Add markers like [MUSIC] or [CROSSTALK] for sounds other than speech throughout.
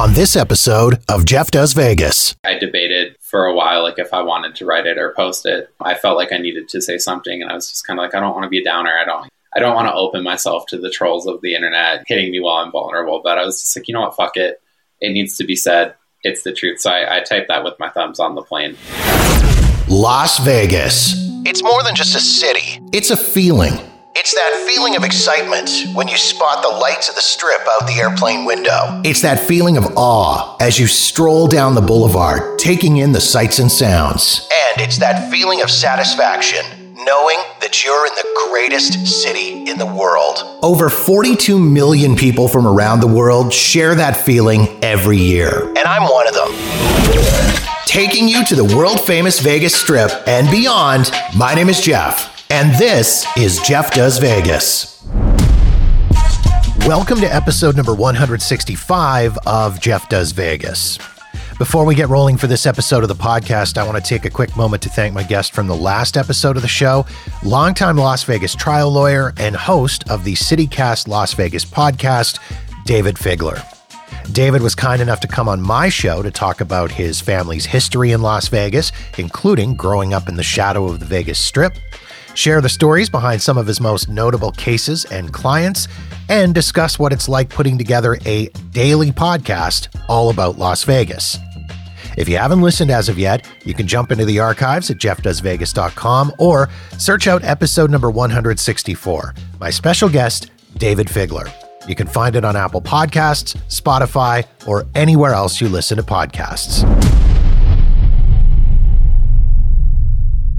on this episode of Jeff Does Vegas. I debated for a while, like if I wanted to write it or post it. I felt like I needed to say something, and I was just kind of like, I don't want to be a downer. I don't. I don't want to open myself to the trolls of the internet hitting me while I'm vulnerable, but I was just like, you know what, fuck it. It needs to be said. It's the truth. So I, I typed that with my thumbs on the plane. Las Vegas. It's more than just a city. It's a feeling. It's that feeling of excitement when you spot the lights of the strip out the airplane window. It's that feeling of awe as you stroll down the boulevard, taking in the sights and sounds. And it's that feeling of satisfaction knowing that you're in the greatest city in the world. Over 42 million people from around the world share that feeling every year. And I'm one of them. Taking you to the world famous Vegas Strip and beyond, my name is Jeff, and this is Jeff Does Vegas. Welcome to episode number 165 of Jeff Does Vegas. Before we get rolling for this episode of the podcast, I want to take a quick moment to thank my guest from the last episode of the show, longtime Las Vegas trial lawyer and host of the CityCast Las Vegas podcast, David Figler. David was kind enough to come on my show to talk about his family's history in Las Vegas, including growing up in the shadow of the Vegas Strip, share the stories behind some of his most notable cases and clients, and discuss what it's like putting together a daily podcast all about Las Vegas. If you haven't listened as of yet, you can jump into the archives at jeffdoesvegas.com or search out episode number 164, my special guest, David Figler. You can find it on Apple Podcasts, Spotify, or anywhere else you listen to podcasts.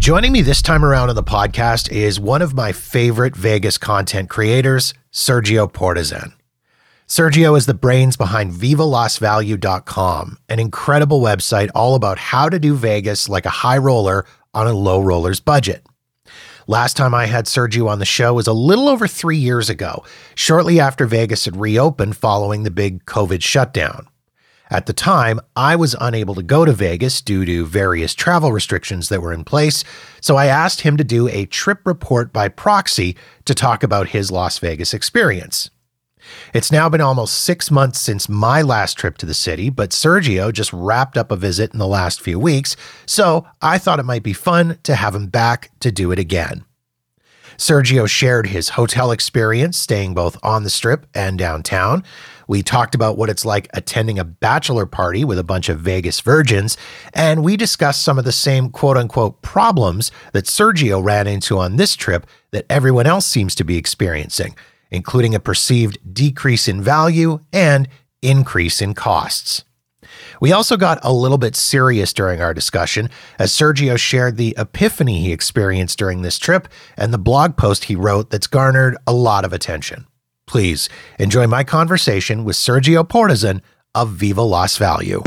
Joining me this time around on the podcast is one of my favorite Vegas content creators, Sergio Portesan. Sergio is the brains behind VivaLasValue.com, an incredible website all about how to do Vegas like a high roller on a low roller's budget. Last time I had Sergio on the show was a little over three years ago, shortly after Vegas had reopened following the big COVID shutdown. At the time, I was unable to go to Vegas due to various travel restrictions that were in place, so I asked him to do a trip report by proxy to talk about his Las Vegas experience. It's now been almost six months since my last trip to the city, but Sergio just wrapped up a visit in the last few weeks, so I thought it might be fun to have him back to do it again. Sergio shared his hotel experience staying both on the strip and downtown. We talked about what it's like attending a bachelor party with a bunch of Vegas virgins, and we discussed some of the same quote unquote problems that Sergio ran into on this trip that everyone else seems to be experiencing including a perceived decrease in value and increase in costs. We also got a little bit serious during our discussion as Sergio shared the epiphany he experienced during this trip and the blog post he wrote that's garnered a lot of attention. Please enjoy my conversation with Sergio Portesan of Viva Las Value.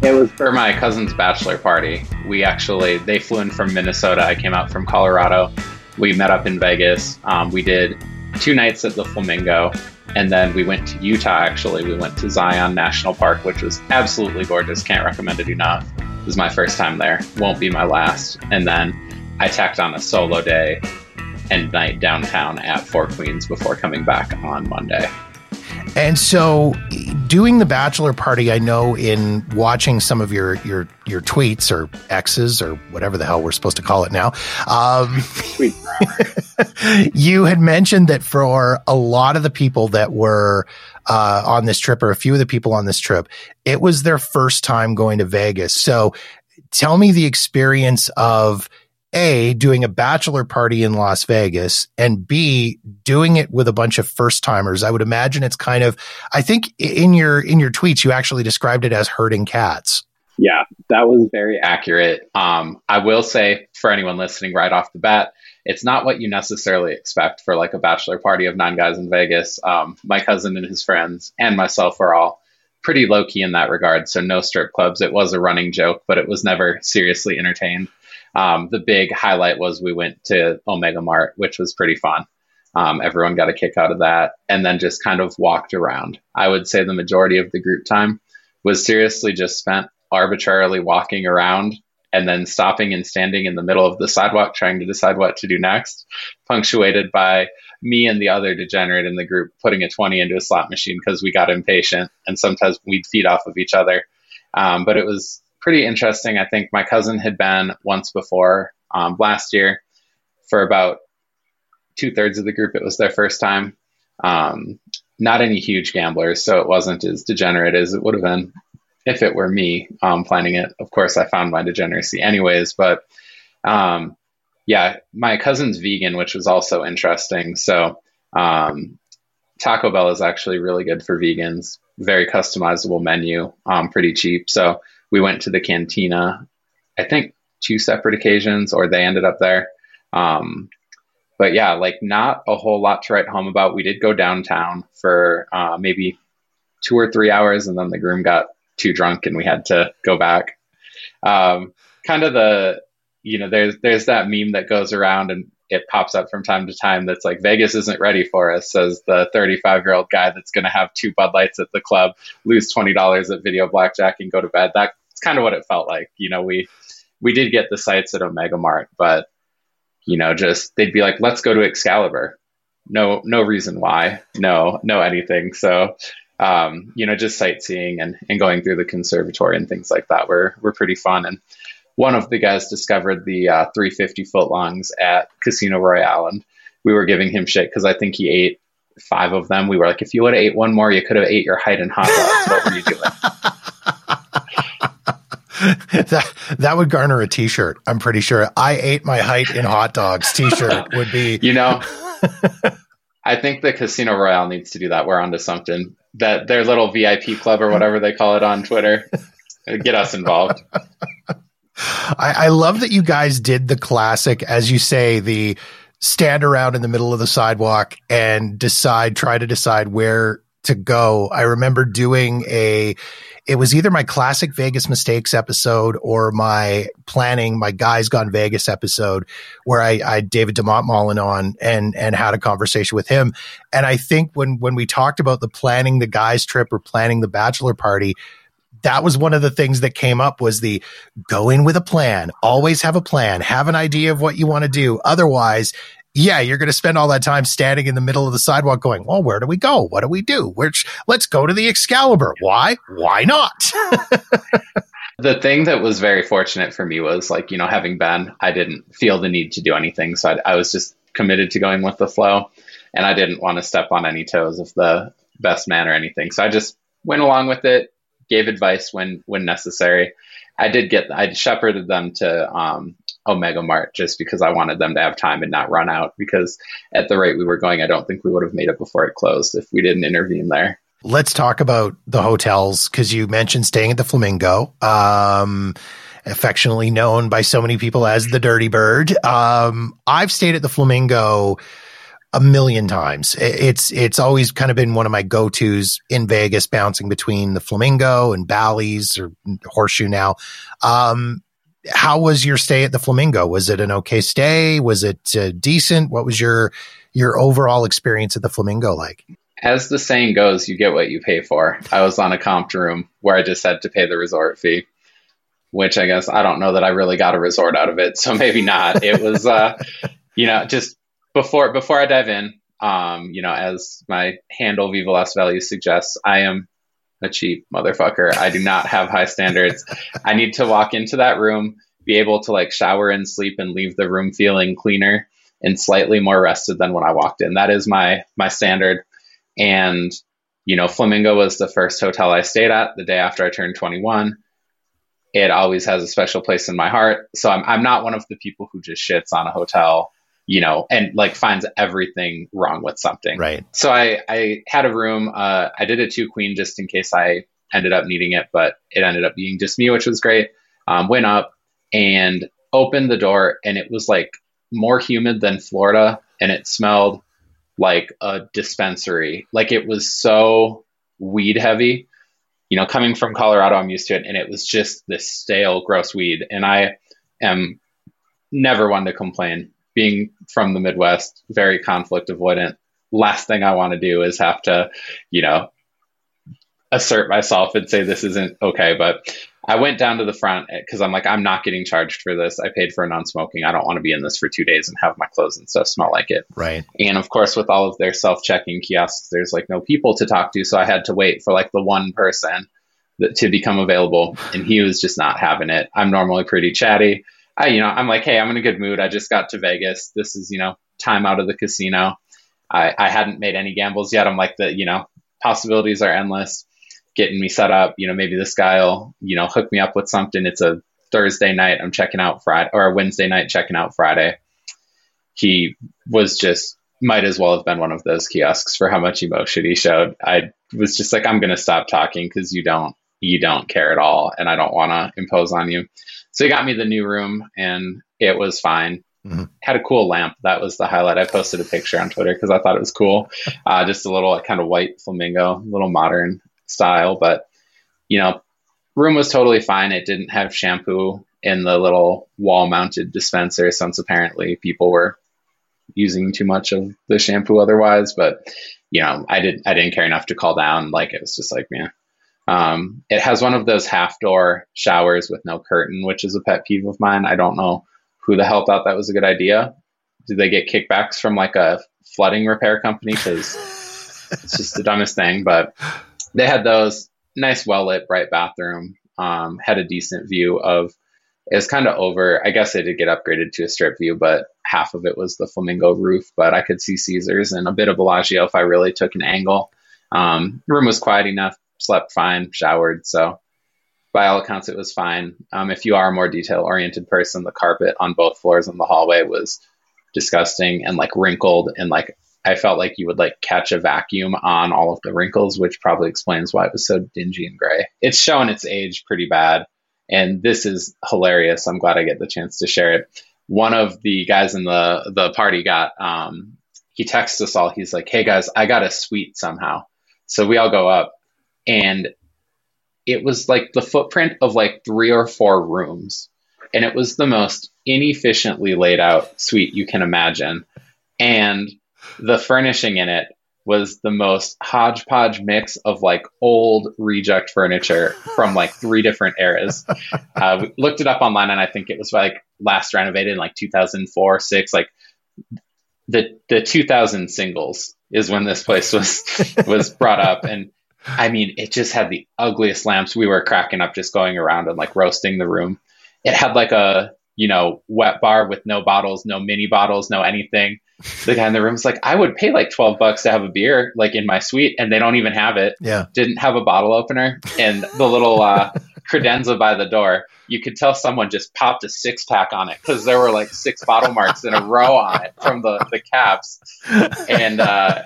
It was for my cousin's bachelor party. We actually, they flew in from Minnesota. I came out from Colorado. We met up in Vegas. Um, we did two nights at the Flamingo. And then we went to Utah, actually. We went to Zion National Park, which was absolutely gorgeous. Can't recommend it enough. It was my first time there. Won't be my last. And then I tacked on a solo day and night downtown at Four Queens before coming back on Monday. And so, doing the bachelor party, I know in watching some of your your your tweets or X's or whatever the hell we're supposed to call it now, um, [LAUGHS] you had mentioned that for a lot of the people that were uh, on this trip, or a few of the people on this trip, it was their first time going to Vegas. So, tell me the experience of a, doing a bachelor party in Las Vegas and B, doing it with a bunch of first timers. I would imagine it's kind of, I think in your, in your tweets, you actually described it as herding cats. Yeah, that was very accurate. Um, I will say for anyone listening right off the bat, it's not what you necessarily expect for like a bachelor party of nine guys in Vegas. Um, my cousin and his friends and myself were all pretty low key in that regard. So no strip clubs. It was a running joke, but it was never seriously entertained. Um, the big highlight was we went to Omega Mart, which was pretty fun. Um, everyone got a kick out of that, and then just kind of walked around. I would say the majority of the group time was seriously just spent arbitrarily walking around and then stopping and standing in the middle of the sidewalk trying to decide what to do next, punctuated by me and the other degenerate in the group putting a 20 into a slot machine because we got impatient and sometimes we'd feed off of each other. Um, but it was pretty interesting. I think my cousin had been once before um, last year for about two thirds of the group. It was their first time. Um, not any huge gamblers, so it wasn't as degenerate as it would have been if it were me um, planning it. Of course, I found my degeneracy anyways, but um, yeah, my cousin's vegan, which was also interesting. So um, Taco Bell is actually really good for vegans. Very customizable menu, um, pretty cheap. So we went to the cantina, I think two separate occasions, or they ended up there. Um, but yeah, like not a whole lot to write home about. We did go downtown for uh, maybe two or three hours, and then the groom got too drunk and we had to go back. Um, kind of the, you know, there's there's that meme that goes around and it pops up from time to time that's like Vegas isn't ready for us, says the 35 year old guy that's going to have two Bud Lights at the club, lose twenty dollars at video blackjack, and go to bed. That's kind of what it felt like. You know, we we did get the sites at Omega Mart, but you know, just they'd be like, let's go to Excalibur. No, no reason why. No, no anything. So, um, you know, just sightseeing and, and going through the conservatory and things like that were, were pretty fun. And one of the guys discovered the uh, 350 foot longs at Casino Royale, and we were giving him shit because I think he ate five of them. We were like, if you would have ate one more, you could have ate your height in hot dogs. what were you doing? [LAUGHS] that that would garner a T-shirt. I'm pretty sure. I ate my height in hot dogs. T-shirt would be. You know, [LAUGHS] I think the Casino Royale needs to do that. We're onto something. That their little VIP club or whatever they call it on Twitter. Get us involved. I, I love that you guys did the classic, as you say, the stand around in the middle of the sidewalk and decide, try to decide where to go. I remember doing a it was either my classic Vegas mistakes episode or my planning, my guys gone Vegas episode where I, I David DeMontmollin on and, and had a conversation with him. And I think when, when we talked about the planning the guys trip or planning the bachelor party, that was one of the things that came up was the go in with a plan, always have a plan, have an idea of what you want to do. Otherwise yeah, you're going to spend all that time standing in the middle of the sidewalk going, well, where do we go? What do we do? Which let's go to the Excalibur. Why? Why not? [LAUGHS] the thing that was very fortunate for me was like, you know, having been, I didn't feel the need to do anything. So I, I was just committed to going with the flow and I didn't want to step on any toes of the best man or anything. So I just went along with it, gave advice when, when necessary. I did get, I shepherded them to, um, Omega Mart just because I wanted them to have time and not run out. Because at the rate we were going, I don't think we would have made it before it closed if we didn't intervene there. Let's talk about the hotels because you mentioned staying at the Flamingo, um, affectionately known by so many people as the Dirty Bird. Um, I've stayed at the Flamingo a million times. It's it's always kind of been one of my go tos in Vegas, bouncing between the Flamingo and Bally's or Horseshoe now. Um, how was your stay at the Flamingo? Was it an okay stay? Was it uh, decent? What was your your overall experience at the Flamingo like? As the saying goes, you get what you pay for. I was on a comp room where I just had to pay the resort fee, which I guess I don't know that I really got a resort out of it, so maybe not. it was, uh, [LAUGHS] you know, just before before I dive in, um, you know, as my handle Viva Las Values suggests, I am a cheap motherfucker. I do not have high standards. I need to walk into that room, be able to like shower and sleep and leave the room feeling cleaner and slightly more rested than when I walked in. That is my my standard. And you know, Flamingo was the first hotel I stayed at the day after I turned 21. It always has a special place in my heart. So I'm I'm not one of the people who just shits on a hotel you know, and like finds everything wrong with something. Right. So I, I had a room. Uh, I did a two queen just in case I ended up needing it, but it ended up being just me, which was great. Um, went up and opened the door, and it was like more humid than Florida, and it smelled like a dispensary. Like it was so weed heavy. You know, coming from Colorado, I'm used to it, and it was just this stale, gross weed. And I am never one to complain being from the Midwest, very conflict avoidant. Last thing I want to do is have to, you know, assert myself and say this isn't okay. But I went down to the front because I'm like, I'm not getting charged for this. I paid for a non-smoking. I don't want to be in this for two days and have my clothes and stuff smell like it. Right. And of course, with all of their self-checking kiosks, there's like no people to talk to, so I had to wait for like the one person that, to become available, and he was just not having it. I'm normally pretty chatty. I, you know, I'm like, hey, I'm in a good mood. I just got to Vegas. This is, you know, time out of the casino. I, I hadn't made any gambles yet. I'm like the, you know, possibilities are endless getting me set up. You know, maybe this guy will, you know, hook me up with something. It's a Thursday night. I'm checking out Friday or a Wednesday night checking out Friday. He was just might as well have been one of those kiosks for how much emotion he showed. I was just like, I'm going to stop talking because you don't, you don't care at all. And I don't want to impose on you. So he got me the new room and it was fine. Mm-hmm. Had a cool lamp. That was the highlight. I posted a picture on Twitter because I thought it was cool. Uh, just a little kind of white flamingo, a little modern style, but you know, room was totally fine. It didn't have shampoo in the little wall mounted dispenser since apparently people were using too much of the shampoo otherwise, but you know, I didn't I didn't care enough to call down. Like it was just like, man. Um, it has one of those half door showers with no curtain, which is a pet peeve of mine. I don't know who the hell thought that was a good idea. Did they get kickbacks from like a flooding repair company? Because it's just the dumbest thing. But they had those nice, well lit, bright bathroom. Um, had a decent view of. It was kind of over. I guess they did get upgraded to a strip view, but half of it was the flamingo roof. But I could see Caesars and a bit of Bellagio if I really took an angle. Um, room was quiet enough. Slept fine. Showered. So by all accounts, it was fine. Um, if you are a more detail oriented person, the carpet on both floors in the hallway was disgusting and like wrinkled and like I felt like you would like catch a vacuum on all of the wrinkles, which probably explains why it was so dingy and gray. It's showing its age pretty bad. And this is hilarious. I'm glad I get the chance to share it. One of the guys in the the party got um he texts us all. He's like, "Hey guys, I got a suite somehow." So we all go up and it was like the footprint of like three or four rooms and it was the most inefficiently laid out suite you can imagine. And the furnishing in it was the most hodgepodge mix of like old reject furniture from like three different eras. [LAUGHS] Uh, we looked it up online and I think it was like last renovated in like 2004, six, like the, the 2000 singles is when this place was, [LAUGHS] was brought up. And I mean, it just had the ugliest lamps. We were cracking up just going around and like roasting the room. It had like a, you know, wet bar with no bottles, no mini bottles, no anything the guy in the room was like, I would pay like 12 bucks to have a beer like in my suite and they don't even have it. Yeah. Didn't have a bottle opener and the little uh, [LAUGHS] credenza by the door. You could tell someone just popped a six pack on it because there were like six bottle marks in a row on it from the, the caps. And uh,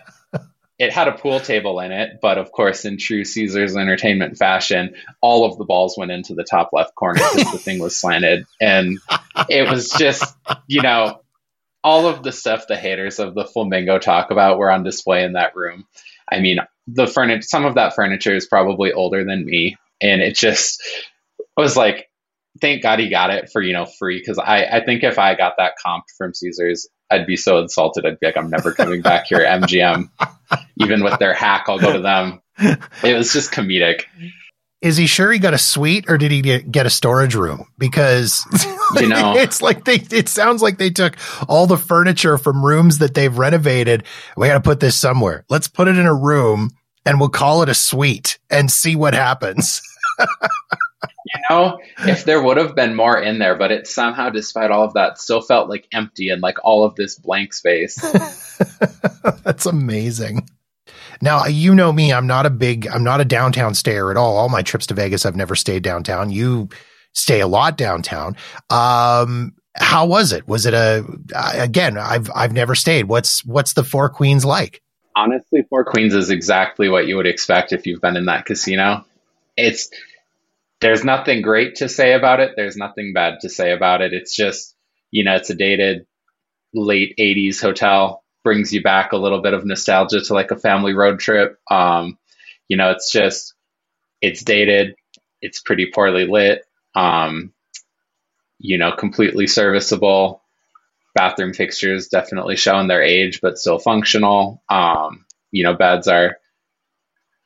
it had a pool table in it, but of course, in true Caesars entertainment fashion, all of the balls went into the top left corner because the thing was slanted. And it was just, you know, all of the stuff the haters of the flamingo talk about were on display in that room. I mean, the furniture, some of that furniture is probably older than me, and it just was like, thank God he got it for you know free because I I think if I got that comp from Caesars, I'd be so insulted. I'd be like, I'm never coming back here, MGM. Even with their hack, I'll go to them. It was just comedic is he sure he got a suite or did he get a storage room? Because you know, [LAUGHS] it's like they, it sounds like they took all the furniture from rooms that they've renovated. We got to put this somewhere. Let's put it in a room and we'll call it a suite and see what happens. [LAUGHS] you know, if there would have been more in there, but it somehow, despite all of that, still felt like empty and like all of this blank space. [LAUGHS] [LAUGHS] That's amazing. Now, you know me, I'm not a big, I'm not a downtown stayer at all. All my trips to Vegas, I've never stayed downtown. You stay a lot downtown. Um, how was it? Was it a, again, I've, I've never stayed. What's, what's the Four Queens like? Honestly, Four Queens is exactly what you would expect if you've been in that casino. It's, there's nothing great to say about it. There's nothing bad to say about it. It's just, you know, it's a dated late 80s hotel brings you back a little bit of nostalgia to like a family road trip. Um, you know, it's just it's dated, it's pretty poorly lit, um, you know, completely serviceable. Bathroom fixtures definitely showing their age, but still functional. Um, you know, beds are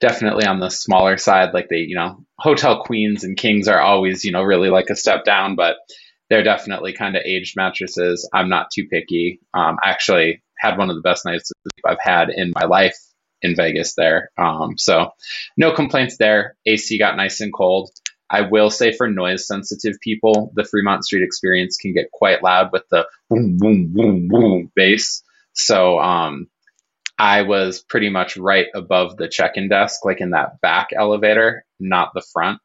definitely on the smaller side. Like they, you know, hotel queens and kings are always, you know, really like a step down, but they're definitely kind of aged mattresses. I'm not too picky. Um, actually had one of the best nights I've had in my life in Vegas there. Um, so no complaints there. AC got nice and cold. I will say for noise sensitive people, the Fremont Street experience can get quite loud with the boom, boom, boom, boom bass. So um, I was pretty much right above the check in desk, like in that back elevator, not the front.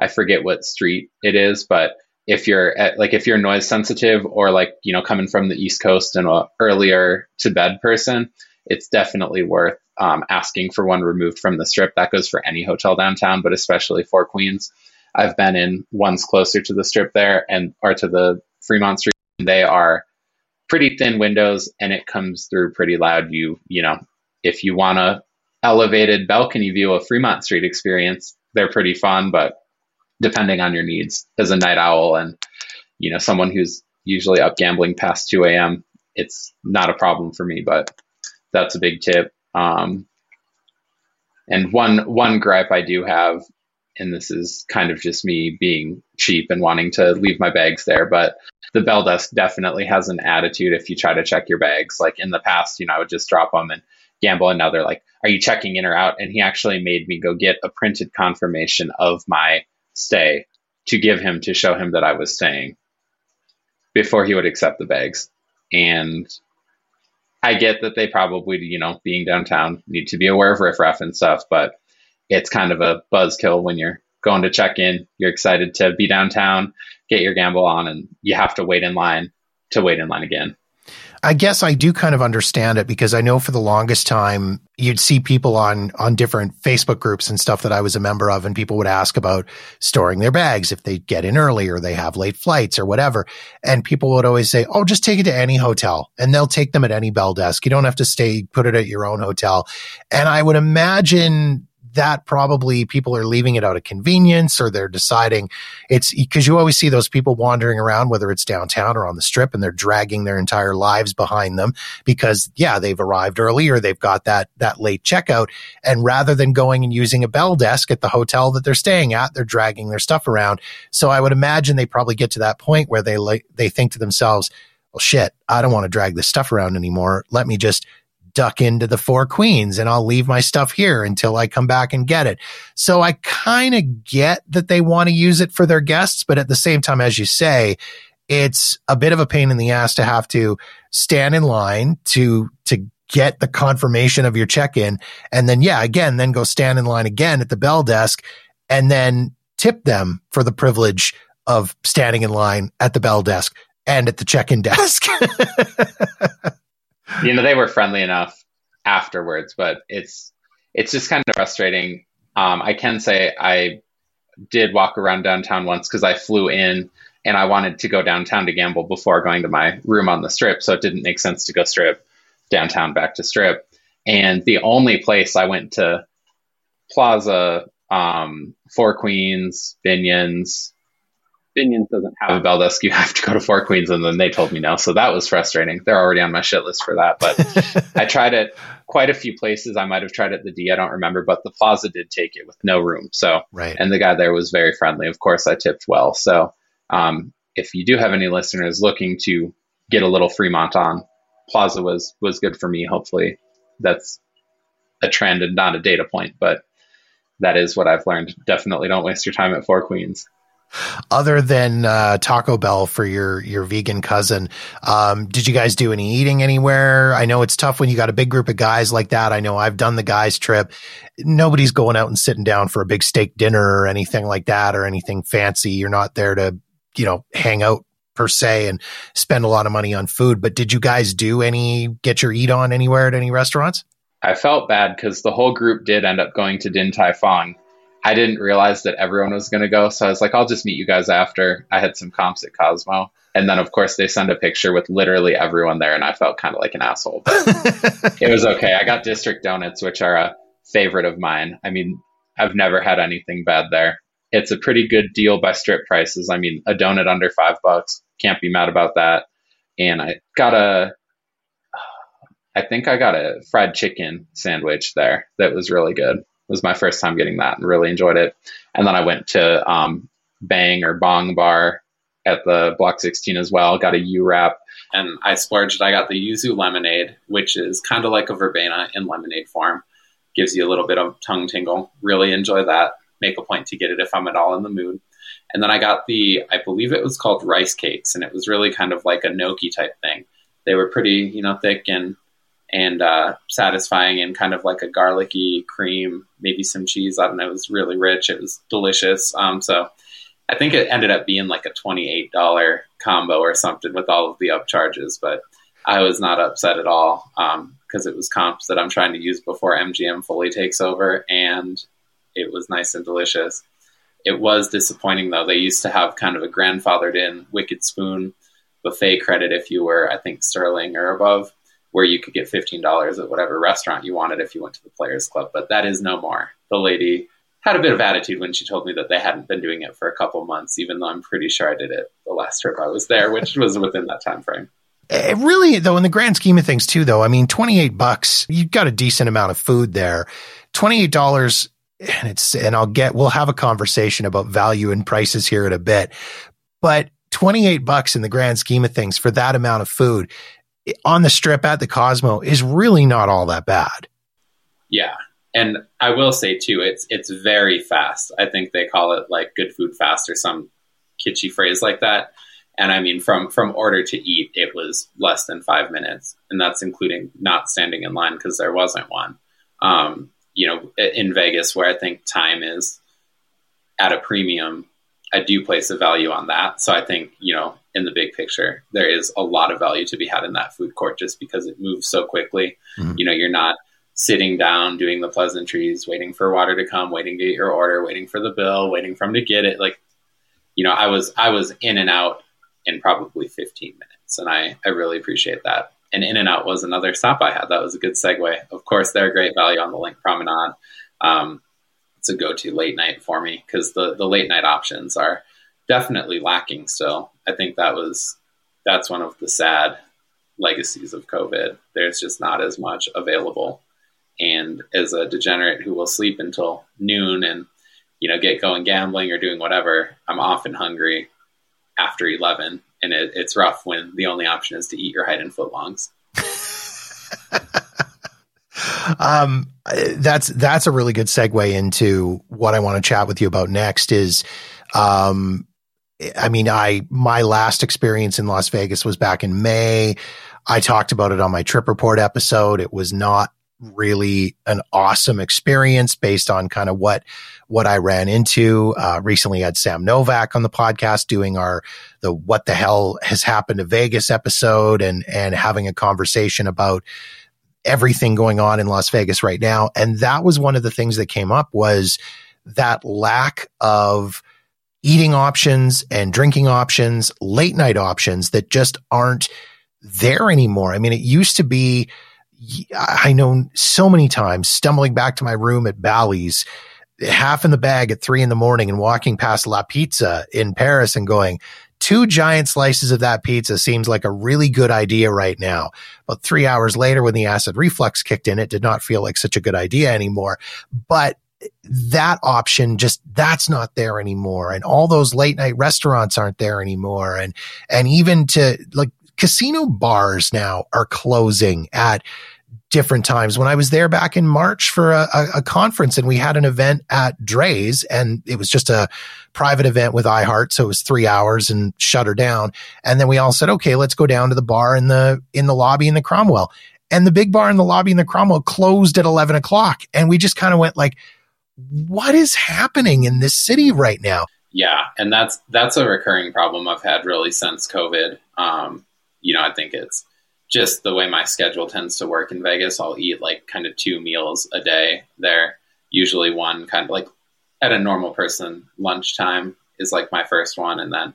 I forget what street it is, but if you're at, like if you're noise sensitive or like you know coming from the east coast and a earlier to bed person it's definitely worth um, asking for one removed from the strip. That goes for any hotel downtown but especially Four Queens. I've been in ones closer to the strip there and or to the fremont street. They are pretty thin windows and it comes through pretty loud. You you know if you want a elevated balcony view of fremont street experience they're pretty fun but depending on your needs. As a night owl and you know someone who's usually up gambling past 2 a.m it's not a problem for me but that's a big tip. Um, and one one gripe i do have and this is kind of just me being cheap and wanting to leave my bags there but the bell desk definitely has an attitude if you try to check your bags. Like in the past you know i would just drop them and gamble and now they're like are you checking in or out and he actually made me go get a printed confirmation of my stay to give him to show him that I was staying before he would accept the bags. And I get that they probably, you know, being downtown, need to be aware of riffraff and stuff, but it's kind of a buzzkill when you're going to check in. You're excited to be downtown, get your gamble on, and you have to wait in line to wait in line again. I guess I do kind of understand it because I know for the longest time you'd see people on on different Facebook groups and stuff that I was a member of, and people would ask about storing their bags if they get in early or they have late flights or whatever. And people would always say, "Oh, just take it to any hotel, and they'll take them at any bell desk. You don't have to stay, put it at your own hotel." And I would imagine that probably people are leaving it out of convenience or they're deciding it's because you always see those people wandering around, whether it's downtown or on the strip, and they're dragging their entire lives behind them because, yeah, they've arrived early or they've got that, that late checkout. And rather than going and using a bell desk at the hotel that they're staying at, they're dragging their stuff around. So I would imagine they probably get to that point where they like, they think to themselves, well, shit, I don't want to drag this stuff around anymore. Let me just duck into the Four Queens and I'll leave my stuff here until I come back and get it. So I kind of get that they want to use it for their guests, but at the same time, as you say, it's a bit of a pain in the ass to have to stand in line to, to get the confirmation of your check-in. And then, yeah, again, then go stand in line again at the bell desk and then tip them for the privilege of standing in line at the bell desk and at the check-in desk. [LAUGHS] [LAUGHS] you know, they were friendly enough afterwards, but it's it's just kind of frustrating. Um, I can say I did walk around downtown once because I flew in and I wanted to go downtown to gamble before going to my room on the strip, so it didn't make sense to go strip downtown back to strip. And the only place I went to Plaza, um, Four Queens, Binion's, Binion doesn't have a bell desk. You have to go to Four Queens, and then they told me no. So that was frustrating. They're already on my shit list for that. But [LAUGHS] I tried it quite a few places. I might have tried it at the D. I don't remember, but the Plaza did take it with no room. So right. And the guy there was very friendly. Of course, I tipped well. So um, if you do have any listeners looking to get a little Fremont on, Plaza was was good for me. Hopefully, that's a trend and not a data point, but that is what I've learned. Definitely don't waste your time at Four Queens other than uh, Taco Bell for your your vegan cousin, um, did you guys do any eating anywhere? I know it's tough when you got a big group of guys like that. I know I've done the guys trip. Nobody's going out and sitting down for a big steak dinner or anything like that or anything fancy. You're not there to you know hang out per se and spend a lot of money on food. But did you guys do any get your eat on anywhere at any restaurants? I felt bad because the whole group did end up going to Din Tai Fung I didn't realize that everyone was going to go. So I was like, I'll just meet you guys after. I had some comps at Cosmo. And then, of course, they send a picture with literally everyone there. And I felt kind of like an asshole. But [LAUGHS] it was okay. I got District Donuts, which are a favorite of mine. I mean, I've never had anything bad there. It's a pretty good deal by strip prices. I mean, a donut under five bucks. Can't be mad about that. And I got a, I think I got a fried chicken sandwich there that was really good was my first time getting that and really enjoyed it. And then I went to um, Bang or Bong Bar at the Block 16 as well. Got a U wrap and I splurged. I got the Yuzu lemonade, which is kind of like a verbena in lemonade form. Gives you a little bit of tongue tingle. Really enjoy that. Make a point to get it if I'm at all in the mood. And then I got the, I believe it was called rice cakes, and it was really kind of like a gnocchi type thing. They were pretty, you know, thick and and uh, satisfying, and kind of like a garlicky cream, maybe some cheese. I don't know. It was really rich. It was delicious. Um, so I think it ended up being like a twenty-eight dollar combo or something with all of the upcharges, but I was not upset at all because um, it was comps that I'm trying to use before MGM fully takes over, and it was nice and delicious. It was disappointing though. They used to have kind of a grandfathered in Wicked Spoon buffet credit if you were, I think, Sterling or above, where you could get $15 at whatever restaurant you wanted if you went to the Players Club. But that is no more. The lady had a bit of attitude when she told me that they hadn't been doing it for a couple months, even though I'm pretty sure I did it the last trip I was there, which was within that time frame. It really, though, in the grand scheme of things, too, though, I mean, 28 bucks, you've got a decent amount of food there. $28 and it's and I'll get we'll have a conversation about value and prices here in a bit. But 28 bucks in the grand scheme of things for that amount of food on the strip at the Cosmo is really not all that bad. Yeah. And I will say too, it's it's very fast. I think they call it like good food fast or some kitschy phrase like that. And I mean, from from order to eat, it was less than five minutes, and that's including not standing in line because there wasn't one. Um, you know, in Vegas, where I think time is at a premium, I do place a value on that. So I think, you know, in the big picture, there is a lot of value to be had in that food court just because it moves so quickly. Mm-hmm. You know, you're not sitting down doing the pleasantries, waiting for water to come, waiting to get your order, waiting for the bill, waiting for them to get it. Like, you know, I was I was in and out in probably 15 minutes, and I I really appreciate that and In and Out was another stop I had. That was a good segue. Of course, they're a great value on the LINQ Promenade. Um, it's a go-to late night for me because the the late night options are definitely lacking still. I think that was that's one of the sad legacies of COVID. There's just not as much available. And as a degenerate who will sleep until noon and you know get going gambling or doing whatever, I'm often hungry after 11 and it, it's rough when the only option is to eat your Haidon footlongs. [LAUGHS] um, that's that's a really good segue into what I want to chat with you about next. Is, um, I mean, I my last experience in Las Vegas was back in May. I talked about it on my trip report episode. It was not really an awesome experience based on kind of what what I ran into. Uh, recently had Sam Novak on the podcast doing our the what the hell has happened to Vegas episode and and having a conversation about everything going on in Las Vegas right now. And that was one of the things that came up was that lack of eating options and drinking options, late night options that just aren't there anymore. I mean, it used to be I know so many times stumbling back to my room at Bally's, half in the bag at three in the morning and walking past La Pizza in Paris and going, two giant slices of that pizza seems like a really good idea right now. But three hours later, when the acid reflux kicked in, it did not feel like such a good idea anymore. But that option just that's not there anymore and all those late night restaurants aren't there anymore and and even to like casino bars now are closing at different times. When I was there back in March for a, a, a, conference and we had an event at Drai's and it was just a private event with iHeart. So it was three hours and shut her down. And then we all said, okay, let's go down to the bar in the, in the lobby in the Cromwell. And the big bar in the lobby in the Cromwell closed at 11 o'clock. And we just kind of went like, what is happening in this city right now? Yeah. And that's, that's a recurring problem I've had really since COVID. Um, you know, I think it's, just the way my schedule tends to work in Vegas, I'll eat like kind of two meals a day there. Usually one kind of like at a normal person, lunchtime is like my first one. And then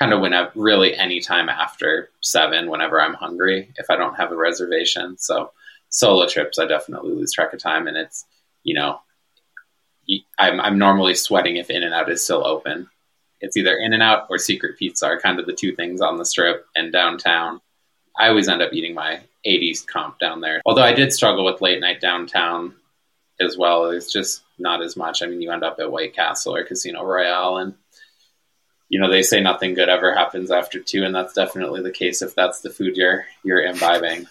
kind of whenever really any time after seven, whenever I'm hungry, if I don't have a reservation. So solo trips, I definitely lose track of time. And it's, you know, I'm, I'm normally sweating if In and Out is still open. It's either In and Out or Secret Pizza are kind of the two things on the strip and downtown I always end up eating my 80s comp down there. Although I did struggle with late night downtown as well. It's just not as much. I mean, you end up at White Castle or Casino Royale, and you know they say nothing good ever happens after two, and that's definitely the case if that's the food you're you're imbibing.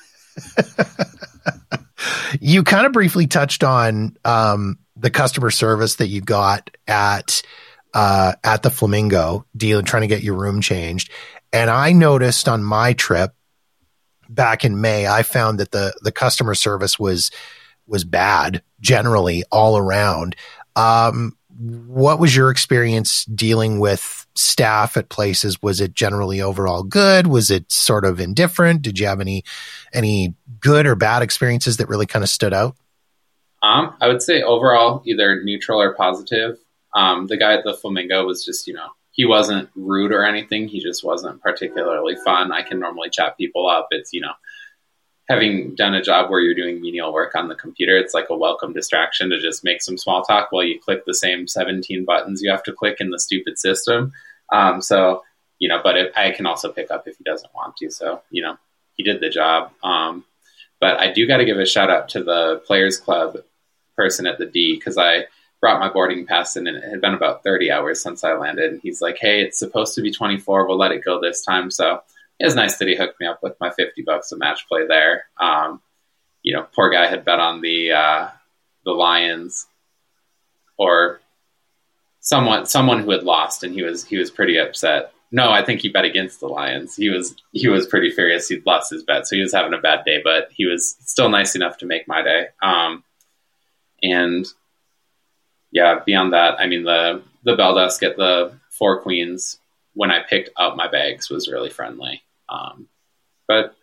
[LAUGHS] you kind of briefly touched on um, the customer service that you got at uh, at the Flamingo deal, trying to get your room changed, and I noticed on my trip back in May, I found that the the customer service was was bad generally all around. Um, what was your experience dealing with staff at places? Was it generally overall good? Was it sort of indifferent? Did you have any any good or bad experiences that really kind of stood out? Um, I would say overall either neutral or positive. Um, the guy at the Flamingo was just, you know, he wasn't rude or anything. He just wasn't particularly fun. I can normally chat people up. It's, you know, having done a job where you're doing menial work on the computer, it's like a welcome distraction to just make some small talk while you click the same 17 buttons you have to click in the stupid system. Um, so, you know, but it, I can also pick up if he doesn't want to. So, you know, he did the job. Um, but I do got to give a shout out to the Players Club person at the D because I brought my boarding pass in and it had been about 30 hours since I landed. And he's like, hey, it's supposed to be 24. We'll let it go this time. So it was nice that he hooked me up with my 50 bucks of match play there. Um, you know, poor guy had bet on the, uh, the Lions or someone, someone who had lost and he was, he was pretty upset. No, I think he bet against the Lions. He was, he was pretty furious. He'd lost his bet. So he was having a bad day, but he was still nice enough to make my day. Um, and yeah, beyond that, I mean the the bell desk at the Four Queens when I picked up my bags was really friendly. Um, but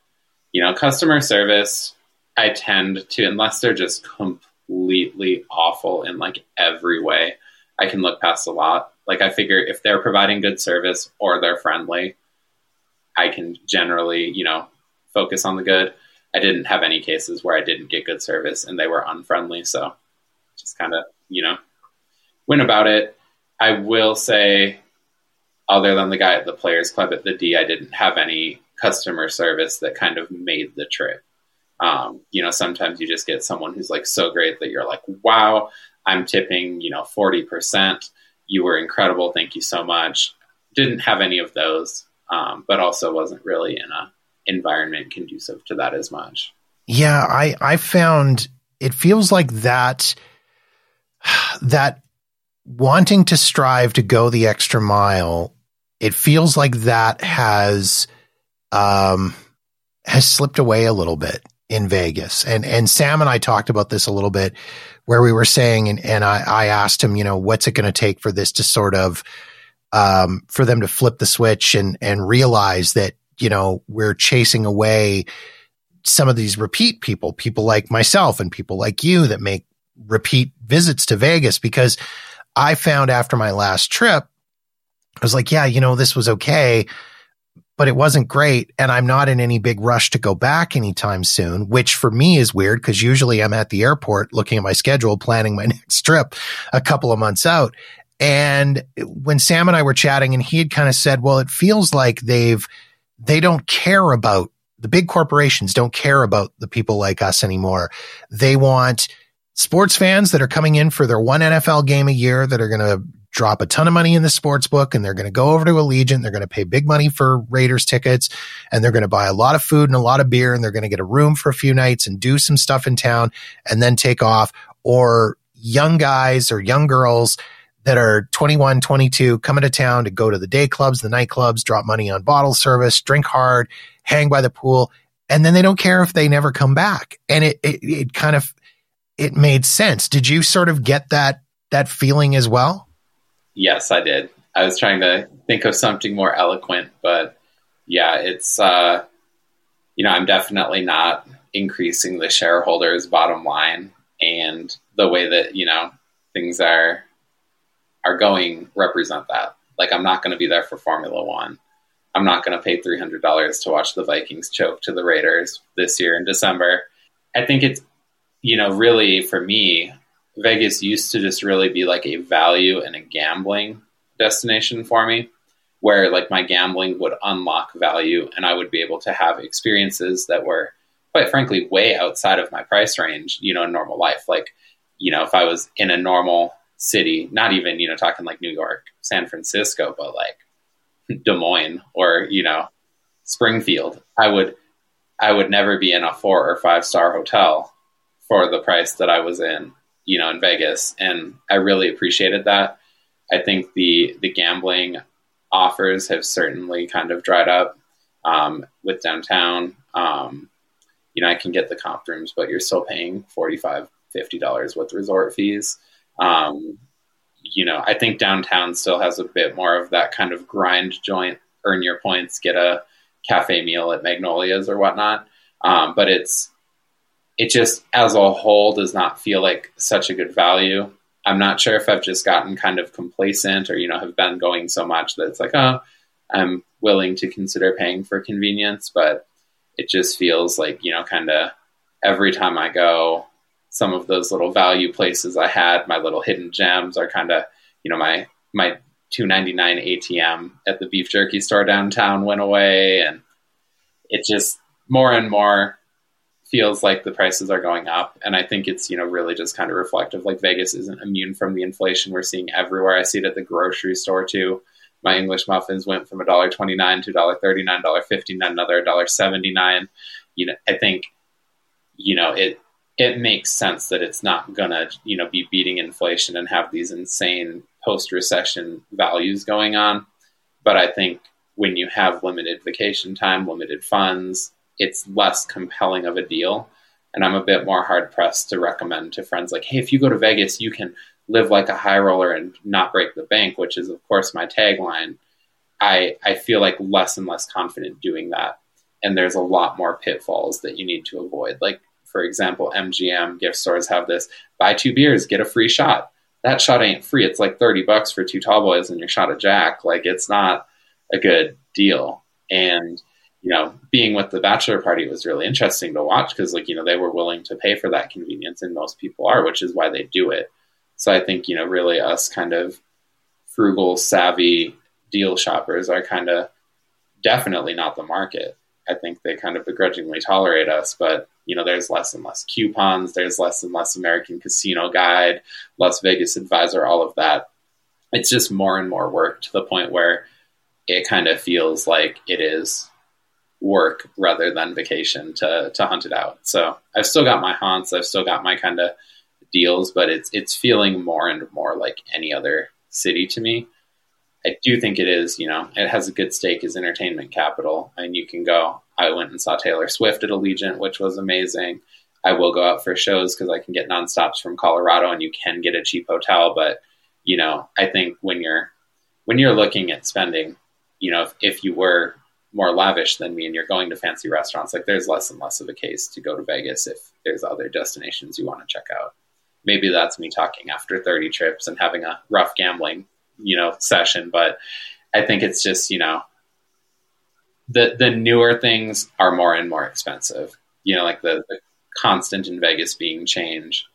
you know, customer service, I tend to unless they're just completely awful in like every way, I can look past a lot. Like I figure if they're providing good service or they're friendly, I can generally, you know, focus on the good. I didn't have any cases where I didn't get good service and they were unfriendly, so just kind of, you know, went about it. I will say, other than the guy at the Players Club at the D, I didn't have any customer service that kind of made the trip. Um, you know, sometimes you just get someone who's like so great that you're like, wow, I'm tipping, you know, 40%. You were incredible. Thank you so much. Didn't have any of those, um, but also wasn't really in a environment conducive to that as much. Yeah, I, I found it feels like that [SIGHS] that wanting to strive to go the extra mile, it feels like that has um, has slipped away a little bit in Vegas. And and Sam and I talked about this a little bit where we were saying and, and I, I asked him, you know, what's it going to take for this to sort of um, for them to flip the switch and and realize that, you know, we're chasing away some of these repeat people, people like myself and people like you that make repeat visits to Vegas because I found after my last trip, I was like, yeah, you know, this was okay, but it wasn't great. And I'm not in any big rush to go back anytime soon, which for me is weird because usually I'm at the airport looking at my schedule, planning my [LAUGHS] next trip a couple of months out. And when Sam and I were chatting and he had kind of said, well, it feels like they've, they don't care about the big corporations don't care about the people like us anymore. They want sports fans that are coming in for their one NFL game a year that are going to drop a ton of money in the sports book and they're going to go over to Allegiant. They're going to pay big money for Raiders tickets and they're going to buy a lot of food and a lot of beer and they're going to get a room for a few nights and do some stuff in town and then take off or young guys or young girls that are 21, 22 coming to town to go to the day clubs, the nightclubs, drop money on bottle service, drink hard, hang by the pool. And then they don't care if they never come back. And it, it, it kind of it made sense. Did you sort of get that that feeling as well? Yes, I did. I was trying to think of something more eloquent, but yeah, it's uh, you know, I'm definitely not increasing the shareholders' bottom line, and the way that you know things are are going represent that. Like, I'm not going to be there for Formula One. I'm not going to pay three hundred dollars to watch the Vikings choke to the Raiders this year in December. I think it's you know, really for me, Vegas used to just really be like a value and a gambling destination for me, where like my gambling would unlock value and I would be able to have experiences that were, quite frankly, way outside of my price range, you know, in normal life. Like you know, if I was in a normal city, not even, you know, talking like New York, San Francisco, but like Des Moines or, you know, Springfield, I would I would never be in a four or five star hotel for the price that I was in, you know, in Vegas. And I really appreciated that. I think the the gambling offers have certainly kind of dried up um, with downtown. Um, you know, I can get the comp rooms, but you're still paying 45 $50 with resort fees. Um, you know, I think downtown still has a bit more of that kind of grind joint, earn your points, get a cafe meal at Magnolias or whatnot. Um, but it's, it just as a whole does not feel like such a good value. I'm not sure if I've just gotten kind of complacent or, you know, have been going so much that it's like, oh, I'm willing to consider paying for convenience, but it just feels like, you know, kind of every time I go, some of those little value places I had, my little hidden gems are kind of, you know, my my 299 ATM at the beef jerky store downtown went away and it just more and more feels like the prices are going up and I think it's, you know, really just kind of reflective like Vegas isn't immune from the inflation we're seeing everywhere. I see it at the grocery store too. My English muffins went from $1.29 to $1.39, $1.59, another $1.79. You know, I think you know, it it makes sense that it's not gonna you know be beating inflation and have these insane post recession values going on. But I think when you have limited vacation time, limited funds, it's less compelling of a deal. And I'm a bit more hard pressed to recommend to friends like, hey, if you go to Vegas, you can live like a high roller and not break the bank, which is of course my tagline. I I feel like less and less confident doing that. And there's a lot more pitfalls that you need to avoid. Like for example, MGM gift stores have this buy two beers, get a free shot. That shot ain't free. It's like 30 bucks for two tall boys and your shot of Jack. Like it's not a good deal. And, you know, being with the bachelor party was really interesting to watch because, like, you know, they were willing to pay for that convenience, and most people are, which is why they do it. So I think, you know, really us kind of frugal, savvy deal shoppers are kind of definitely not the market. I think they kind of begrudgingly tolerate us, but you know, there's less and less coupons, there's less and less American Casino Guide, Las Vegas Advisor, all of that. It's just more and more work to the point where it kind of feels like it is work rather than vacation to to hunt it out. So I've still got my haunts, I've still got my kind of deals, but it's it's feeling more and more like any other city to me. I do think it is, you know, it has a good stake as entertainment capital, and you can go. I went and saw Taylor Swift at Allegiant, which was amazing. I will go out for shows because I can get nonstops from Colorado, and you can get a cheap hotel. But you know, I think when you're when you're looking at spending, you know, if, if you were more lavish than me and you're going to fancy restaurants, like there's less and less of a case to go to Vegas if there's other destinations you want to check out. Maybe that's me talking after 30 trips and having a rough gambling you know session but i think it's just you know the the newer things are more and more expensive. You know like the, the constant in vegas being changed.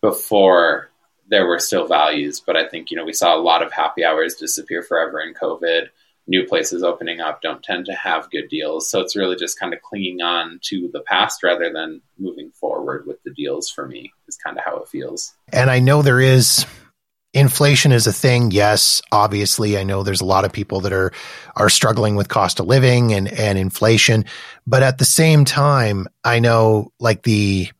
Before there were still values but i think you know we saw a lot of happy hours disappear forever in covid new places opening up don't tend to have good deals. So it's really just kind of clinging on to the past rather than moving forward with the deals for me is kind of how it feels. And i know there is inflation is a thing. Yes, obviously, I know there's a lot of people that are are struggling with cost of living and and inflation, but at the same time, I know like the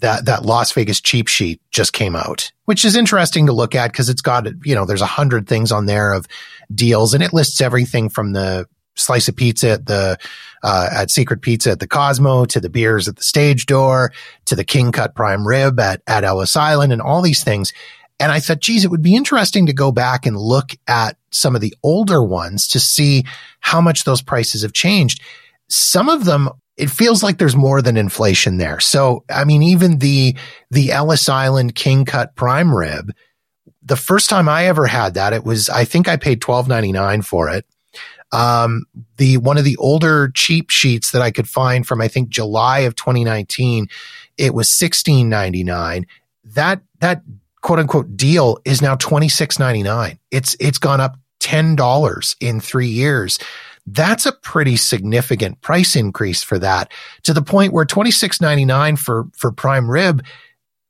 that that Las Vegas cheap sheet just came out, which is interesting to look at because it's got you know there's a hundred things on there of deals, and it lists everything from the slice of pizza at the uh, at Secret Pizza at the Cosmo to the beers at the Stage Door to the King Cut Prime Rib at at Ellis Island and all these things. And I thought, geez, it would be interesting to go back and look at some of the older ones to see how much those prices have changed. Some of them, it feels like there's more than inflation there. So, I mean, even the, the Ellis Island King Cut Prime Rib, the first time I ever had that, it was, I think I paid twelve ninety nine for it. Um, the, one of the older cheap sheets that I could find from, I think July of 2019, it was sixteen ninety nine. That, that quote unquote deal is now twenty six ninety nine. It's it's gone up ten dollars in three years. That's a pretty significant price increase for that to the point where twenty six ninety nine for for prime rib.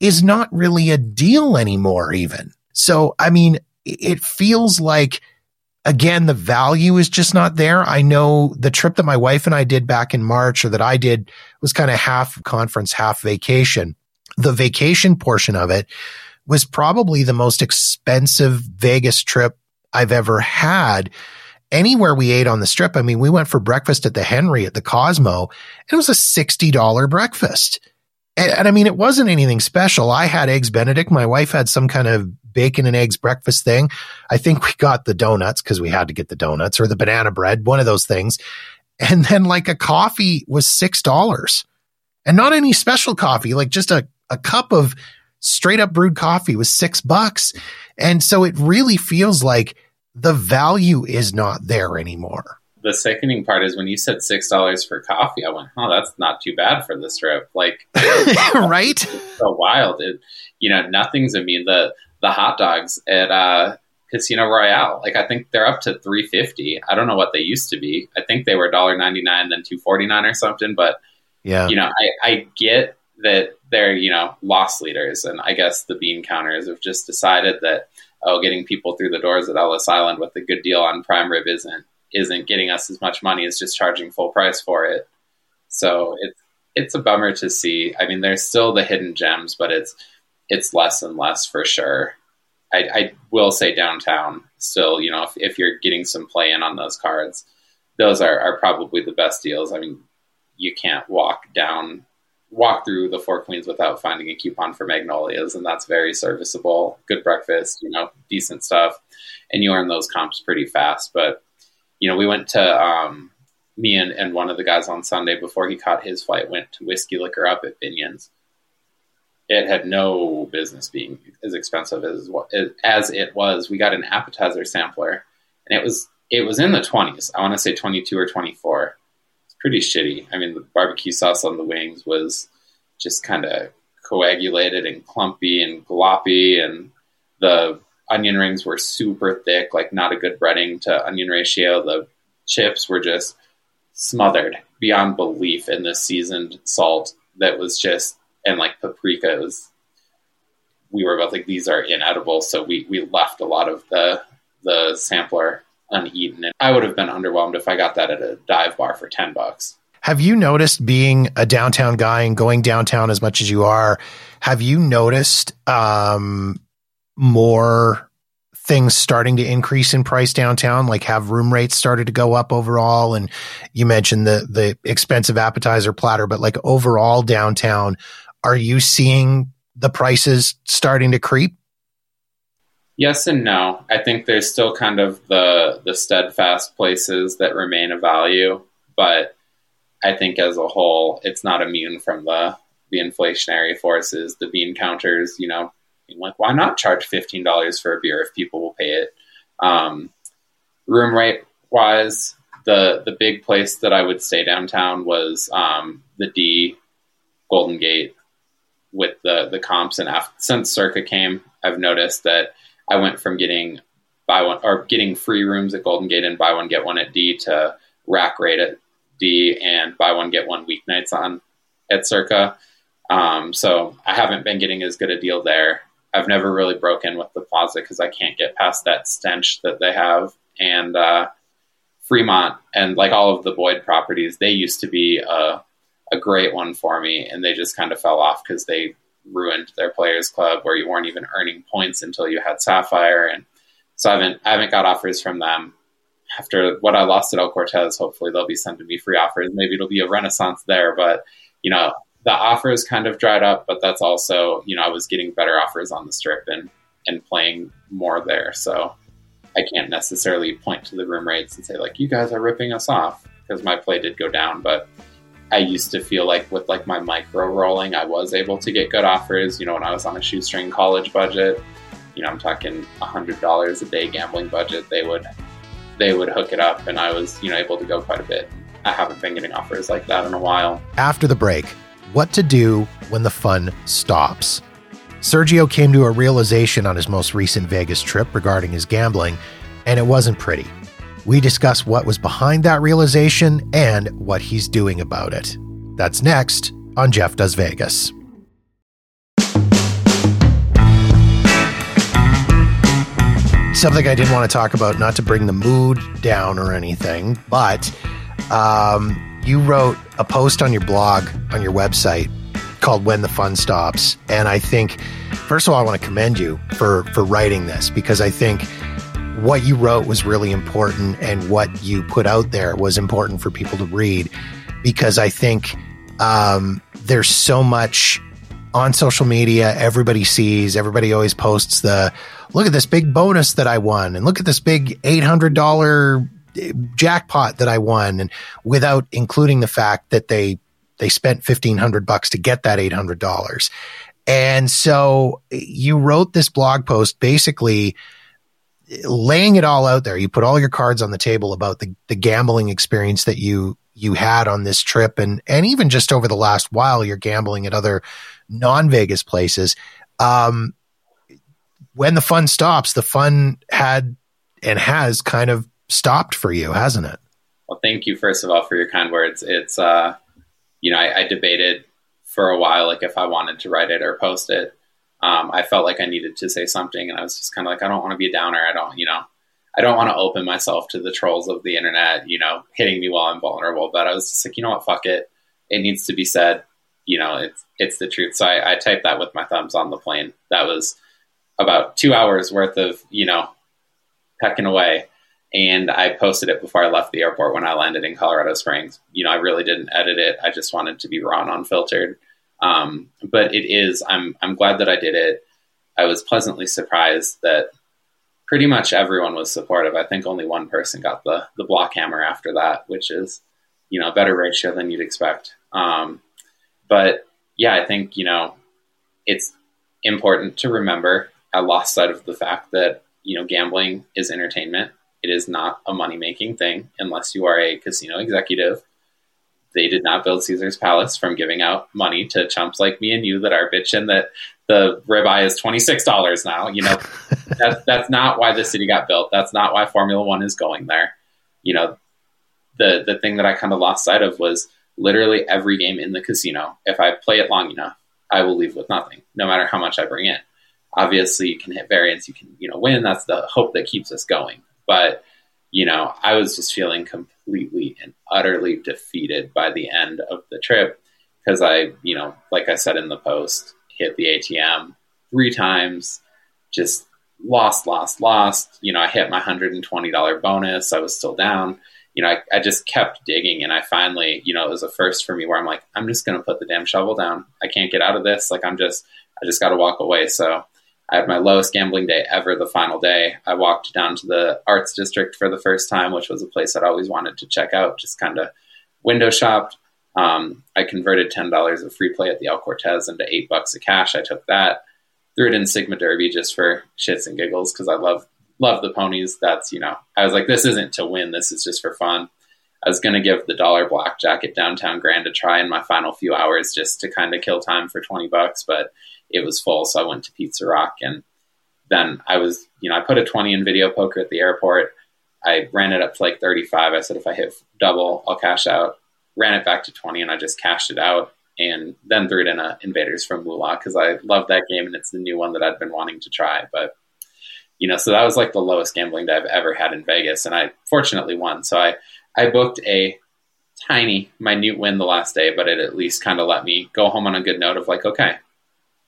is not really a deal anymore, even. So, I mean, it feels like, again, the value is just not there. I know the trip that my wife and I did back in March or that I did was kind of half conference, half vacation. The vacation portion of it was probably the most expensive Vegas trip I've ever had. Anywhere we ate on the strip, I mean, we went for breakfast at the Henry at the Cosmo. It was a $60 breakfast. And, and, I mean, it wasn't anything special. I had eggs Benedict. My wife had some kind of bacon and eggs breakfast thing. I think we got the donuts because we had to get the donuts or the banana bread, one of those things. And then like a coffee was $6 and not any special coffee, like just a, a cup of straight up brewed coffee was six bucks. And so it really feels like the value is not there anymore. The sickening part is when you said six dollars for coffee, I went, "Oh, that's not too bad for the strip." Like, [LAUGHS] right? so wild. It, you know, nothing's immune. The the hot dogs at uh, Casino Royale, like I think they're up to three fifty. I don't know what they used to be. I think they were dollar ninety nine, then two forty nine or something. But yeah, you know, I, I get that they're you know loss leaders, and I guess the bean counters have just decided that oh, getting people through the doors at Ellis Island with a good deal on prime rib isn't isn't getting us as much money as just charging full price for it. So it's it's a bummer to see. I mean, there's still the hidden gems, but it's it's less and less for sure. I, I will say downtown still, you know, if, if you're getting some play in on those cards, those are, are probably the best deals. I mean, you can't walk down walk through the Four Queens without finding a coupon for Magnolias, and that's very serviceable. Good breakfast, you know, decent stuff, and you earn those comps pretty fast. But you know, we went to um, me and, and one of the guys on Sunday before he caught his flight went to Whiskey Licker Up at Binion's. It had no business being as expensive as as it was. We got an appetizer sampler, and it was it was in the twenties. I want to say twenty two or twenty four pretty shitty. I mean, the barbecue sauce on the wings was just kind of coagulated and clumpy and gloppy, and the onion rings were super thick, like not a good breading to onion ratio. The chips were just smothered beyond belief in the seasoned salt that was just and like paprika it was we were both like these are inedible so we we left a lot of the the sampler uneaten. And I would have been underwhelmed if I got that at a dive bar for 10 bucks. Have you noticed being a downtown guy and going downtown as much as you are? Have you noticed um, more things starting to increase in price downtown? Like have room rates started to go up overall? And you mentioned the the expensive appetizer platter, but like overall downtown, are you seeing the prices starting to creep? Yes and no. I think there's still kind of the the steadfast places that remain a value, but I think as a whole, it's not immune from the the inflationary forces, the bean counters. You know, like why not charge fifteen dollars for a beer if people will pay it? Um, room rate wise, the the big place that I would stay downtown was um, the D Golden Gate with the the comps and after, since Circa came, I've noticed that I went from getting buy one or getting free rooms at Golden Gate and buy one get one at D to rack rate at D and buy one get one weeknights on at Circa. Um, so I haven't been getting as good a deal there. I've never really broken with the Plaza because I can't get past that stench that they have. And uh, Fremont and like all of the Boyd properties, they used to be a, a great one for me, and they just kind of fell off because they ruined their players club where you weren't even earning points until you had Sapphire. And so I haven't, I haven't got offers from them. After what I lost at El Cortez, hopefully they'll be sending me free offers. Maybe it'll be a renaissance there, but you know, the offers kind of dried up, but that's also, you know, I was getting better offers on the strip and, and playing more there. So I can't necessarily point to the room rates and say like, you guys are ripping us off because my play did go down, but I used to feel like with like my micro rolling, I was able to get good offers. You know, when I was on a shoestring college budget, you know, I'm talking hundred dollars a day gambling budget, they would they would hook it up, and I was you know able to go quite a bit. I haven't been getting offers like that in a while. After the break, what to do when the fun stops. Sergio came to a realization on his most recent Vegas trip regarding his gambling, and it wasn't pretty. We discuss what was behind that realization and what he's doing about it. That's next on Jeff Does Vegas. Something I didn't want to talk about, not to bring the mood down or anything, but um, you wrote a post on your blog, on your website, called When the Fun Stops. And I think, first of all, I want to commend you for, for writing this because I think what you wrote was really important and what you put out there was important for people to read. Because I think um, there's so much on social media everybody sees everybody always posts the look at this big bonus that i won and look at this big $800 jackpot that i won and without including the fact that they they spent 1500 bucks to get that $800 and so you wrote this blog post basically laying it all out there. You put all your cards on the table about the, the gambling experience that you you had on this trip and and even just over the last while you're gambling at other non-Vegas places. Um, when the fun stops, the fun had and has kind of stopped for you, hasn't it? Well, thank you first of all for your kind words. It's uh, you know, I, I debated for a while like if I wanted to write it or post it um, I felt like I needed to say something, and I was just kind of like, I don't want to be a downer. I don't, you know, I don't want to open myself to the trolls of the internet, you know, hitting me while I'm vulnerable. But I was just like, you know what, fuck it. It needs to be said. You know, it's it's the truth. So I, I typed that with my thumbs on the plane. That was about two hours worth of you know pecking away. And I posted it before I left the airport when I landed in Colorado Springs. You know, I really didn't edit it. I just wanted to be raw and unfiltered. Um, but it is, I'm, I'm glad that I did it. I was pleasantly surprised that pretty much everyone was supportive. I think only one person got the, the block hammer after that, which is, you know, a better ratio than you'd expect. Um, but yeah, I think, you know, it's important to remember I lost sight of the fact that, you know, gambling is entertainment. It is not a money making thing unless you are a casino executive they did not build Caesar's Palace from giving out money to chumps like me and you that are bitching that the ribeye is twenty six dollars now. You know, [LAUGHS] that's that's not why the city got built. That's not why Formula One is going there. You know, the the thing that I kind of lost sight of was literally every game in the casino. If I play it long enough, I will leave with nothing, no matter how much I bring in. Obviously, you can hit variance, you can you know win. That's the hope that keeps us going. But you know, I was just feeling completely and utterly defeated by the end of the trip because I, you know, like I said in the post, hit the ATM three times, just lost, lost, lost. You know, I hit my $120 bonus. I was still down. You know, I, I just kept digging and I finally, you know, it was a first for me where I'm like, I'm just going to put the damn shovel down. I can't get out of this. Like, I'm just, I just got to walk away. So, I had my lowest gambling day ever the final day. I walked down to the arts district for the first time, which was a place I'd always wanted to check out, just kind of window shopped. Um, I converted $10 of free play at the El Cortez into eight bucks of cash. I took that, threw it in Sigma Derby just for shits and giggles because I love love the ponies. That's, you know, I was like, this isn't to win, this is just for fun. I was going to give the dollar blackjack at downtown Grand a try in my final few hours just to kind of kill time for 20 bucks, but it was full. So I went to Pizza Rock and then I was, you know, I put a 20 in video poker at the airport. I ran it up to like 35. I said, if I hit double, I'll cash out. Ran it back to 20 and I just cashed it out and then threw it in a Invaders from Moolah because I love that game and it's the new one that I'd been wanting to try. But, you know, so that was like the lowest gambling day I've ever had in Vegas. And I fortunately won. So I, I booked a tiny, minute win the last day, but it at least kind of let me go home on a good note of like, okay,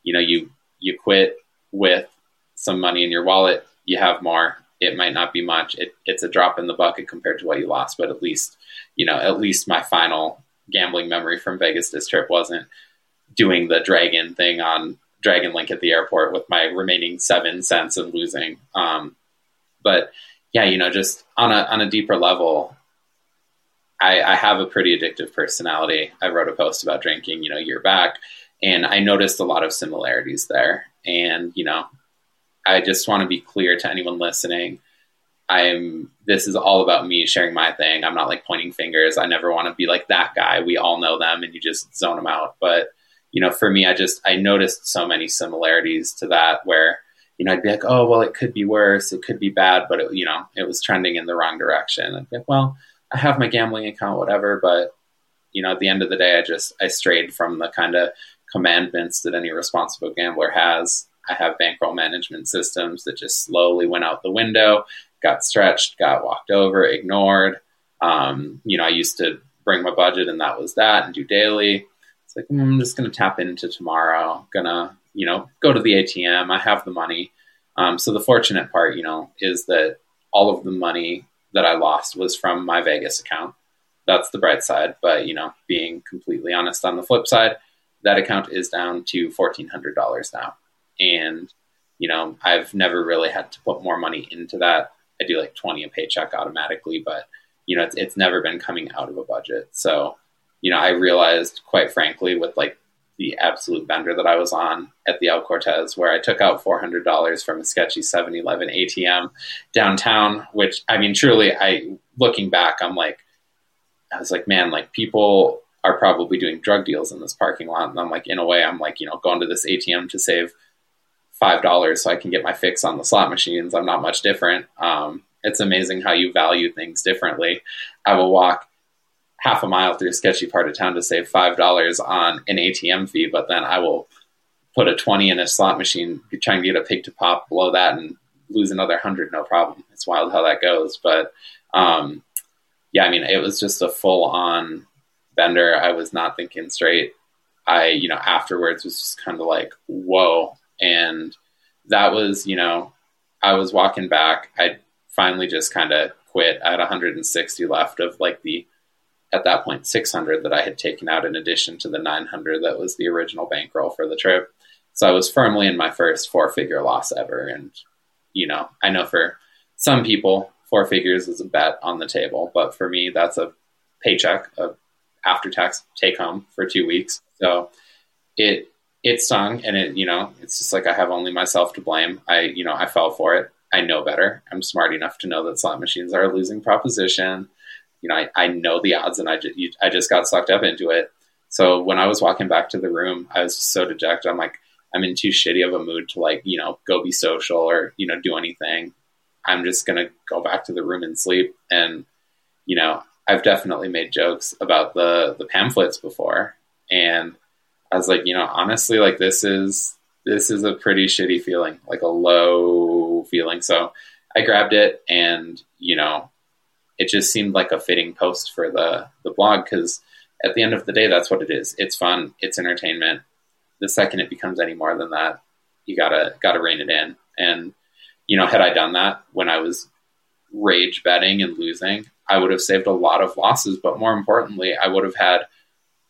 you know, you you quit with some money in your wallet, you have more. It might not be much. It, it's a drop in the bucket compared to what you lost, but at least, you know, at least my final gambling memory from Vegas this trip wasn't doing the dragon thing on Dragon Link at the airport with my remaining seven cents and losing. Um, but yeah, you know, just on a on a deeper level, I, I have a pretty addictive personality. I wrote a post about drinking, you know, a year back and I noticed a lot of similarities there. And you know, I just want to be clear to anyone listening. I'm this is all about me sharing my thing. I'm not like pointing fingers. I never want to be like that guy. We all know them and you just zone them out. But you know, for me, I just I noticed so many similarities to that where you know I'd be like, oh well, it could be worse, it could be bad, but it, you know, it was trending in the wrong direction. I'd be like, well, I have my gambling account, whatever, but you know, at the end of the day, I just I strayed from the kind of commandments that any responsible gambler has I have bankroll management systems that just slowly went out the window, got stretched, got walked over, ignored. Um, you know, I used to bring my budget and that was that and do daily. It's like, mm, I'm just going to tap into tomorrow, gonna, you know, go to the ATM. I have the money. Um, so the fortunate part, you know, is that all of the money that I lost was from my Vegas account. That's the bright side. But, you know, being completely honest on the flip side, that account is down to $1,400 now. And, you know, I've never really had to put more money into that. I do like 20 a paycheck automatically, but, you know, it's, it's never been coming out of a budget. So, you know, I realized quite frankly with like the absolute bender that I was on at the El Cortez, where I took out $400 from a sketchy 7 Eleven ATM downtown, which I mean, truly, I looking back, I'm like, I was like, man, like people are probably doing drug deals in this parking lot. And I'm like, in a way, I'm like, you know, going to this ATM to save $5 so I can get my fix on the slot machines. I'm not much different. Um, it's amazing how you value things differently. I will walk half a mile through a sketchy part of town to save five dollars on an ATM fee, but then I will put a twenty in a slot machine, try and get a pig to pop below that, and lose another hundred, no problem. It's wild how that goes, but um, yeah, I mean, it was just a full on bender. I was not thinking straight. I, you know, afterwards was just kind of like, whoa, and that was, you know, I was walking back. I finally just kind of quit. I had 160 left of like the at that point 600 that I had taken out in addition to the 900 that was the original bankroll for the trip. So I was firmly in my first four figure loss ever. And, you know, I know for some people, four figures is a bet on the table, but for me, that's a paycheck, of after tax take home for two weeks. So it, it stung and it, you know, it's just like I have only myself to blame. I, you know, I fell for it. I know better. I'm smart enough to know that slot machines are a losing proposition you know, I, I know the odds and I just, you, I just got sucked up into it. So when I was walking back to the room, I was so dejected. I'm like, I'm in too shitty of a mood to like, you know, go be social or, you know, do anything. I'm just going to go back to the room and sleep. And, you know, I've definitely made jokes about the, the pamphlets before. And I was like, you know, honestly, like this is, this is a pretty shitty feeling, like a low feeling. So I grabbed it and, you know, it just seemed like a fitting post for the the blog because at the end of the day, that's what it is. It's fun. It's entertainment. The second it becomes any more than that, you gotta gotta rein it in. And you know, had I done that when I was rage betting and losing, I would have saved a lot of losses. But more importantly, I would have had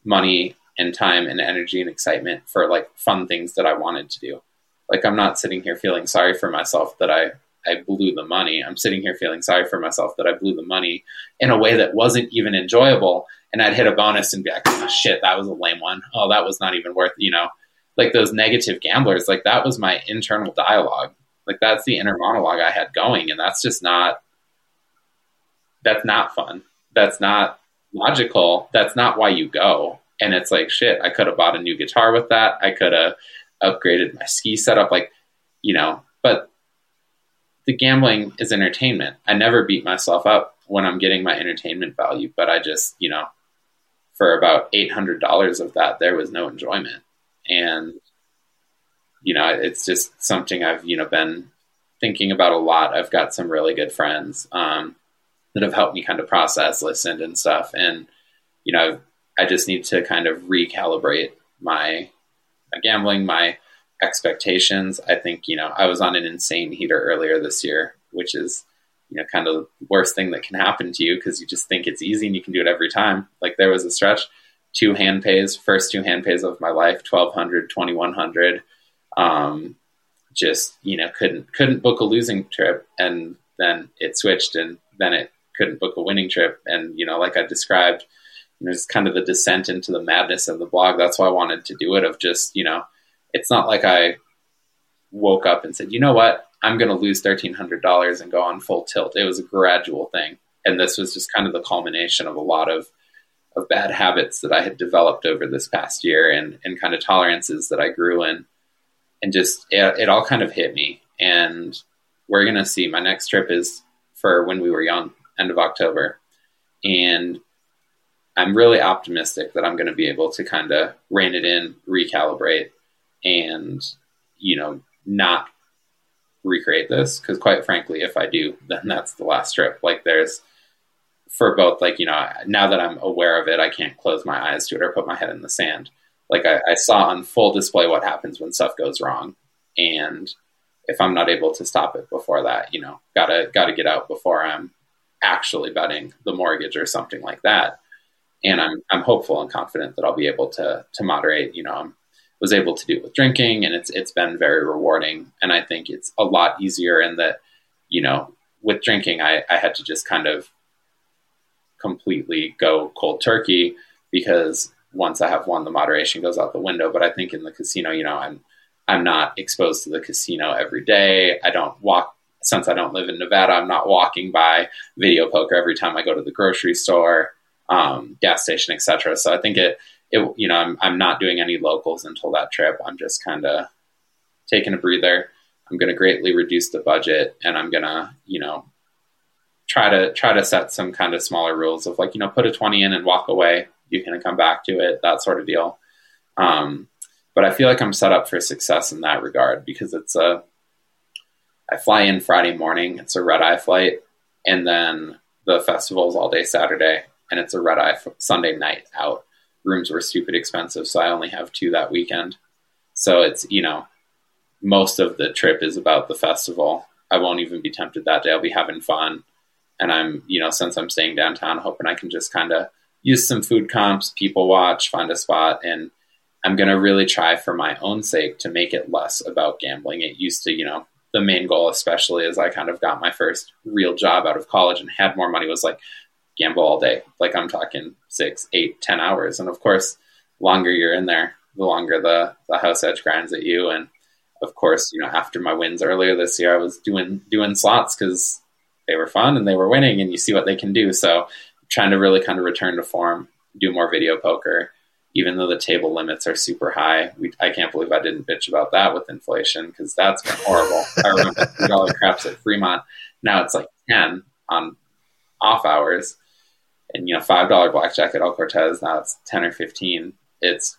money and time and energy and excitement for like fun things that I wanted to do. Like I'm not sitting here feeling sorry for myself that I I blew the money. I'm sitting here feeling sorry for myself that I blew the money in a way that wasn't even enjoyable. And I'd hit a bonus and be like, oh, shit, that was a lame one. Oh, that was not even worth, you know, like those negative gamblers. Like that was my internal dialogue. Like that's the inner monologue I had going. And that's just not, that's not fun. That's not logical. That's not why you go. And it's like, shit, I could have bought a new guitar with that. I could have upgraded my ski setup. Like, you know, but the gambling is entertainment. I never beat myself up when I'm getting my entertainment value, but I just, you know, for about $800 of that, there was no enjoyment. And, you know, it's just something I've, you know, been thinking about a lot. I've got some really good friends um, that have helped me kind of process, listen, and stuff. And, you know, I just need to kind of recalibrate my, my gambling, my expectations. I think, you know, I was on an insane heater earlier this year, which is, you know, kind of the worst thing that can happen to you because you just think it's easy and you can do it every time. Like there was a stretch, two hand pays, first two hand pays of my life, 1200, 2100. Um, just, you know, couldn't, couldn't book a losing trip. And then it switched and then it couldn't book a winning trip. And, you know, like I described, you know, it's kind of the descent into the madness of the blog. That's why I wanted to do it of just, you know, it's not like I woke up and said, you know what, I'm going to lose $1,300 and go on full tilt. It was a gradual thing. And this was just kind of the culmination of a lot of, of bad habits that I had developed over this past year and, and kind of tolerances that I grew in. And just, it, it all kind of hit me. And we're going to see. My next trip is for when we were young, end of October. And I'm really optimistic that I'm going to be able to kind of rein it in, recalibrate, and you know not recreate this because quite frankly if i do [LAUGHS] then that's the last trip. Like there's for both like you know now that i'm aware of it i can't close my eyes to it or put my head in the sand. Like I, I saw on full display what happens when stuff goes wrong and if i'm not able to stop it before that you know gotta gotta get out before i'm actually betting the mortgage or something like that. And i'm i'm hopeful and confident that i'll be able to to moderate you know i'm was able to do with drinking, and it's it's been very rewarding. And I think it's a lot easier in that, you know, with drinking, I, I had to just kind of completely go cold turkey because once I have one, the moderation goes out the window. But I think in the casino, you know, I'm I'm not exposed to the casino every day. I don't walk since I don't live in Nevada. I'm not walking by video poker every time I go to the grocery store, um, gas station, etc. So I think it it, you know, I'm, I'm not doing any locals until that trip. I'm just kind of taking a breather. I'm going to greatly reduce the budget and I'm going to, you know, try to try to set some kind of smaller rules of like, you know, put a 20 in and walk away. You can come back to it, that sort of deal. Um, but I feel like I'm set up for success in that regard because it's a, I fly in Friday morning. It's a red eye flight. And then the festival is all day Saturday and it's a red eye Sunday night out rooms were stupid expensive, so I only have two that weekend. So it's, you know, most of the trip is about the festival. I won't even be tempted that day. I'll be having fun. And I'm, you know, since I'm staying downtown, hoping I can just kind of use some food comps, people watch, find a spot. And I'm going to really try for my own sake to make it less about gambling. It used to, you know, the main goal, especially as I kind of got my first real job out of college and had more money, was like, gamble all day. Like I'm talking six, eight, ten hours. And of course, longer you're in there, the longer the, the house edge grinds at you. And of course, you know, after my wins earlier this year, I was doing doing slots because they were fun and they were winning, and you see what they can do. So, trying to really kind of return to form, do more video poker, even though the table limits are super high. We, I can't believe I didn't bitch about that with inflation because that's been horrible. I remember [LAUGHS] three dollar craps at Fremont. Now it's like ten on off hours and you know five dollar blackjack at El Cortez now it's ten or fifteen. It's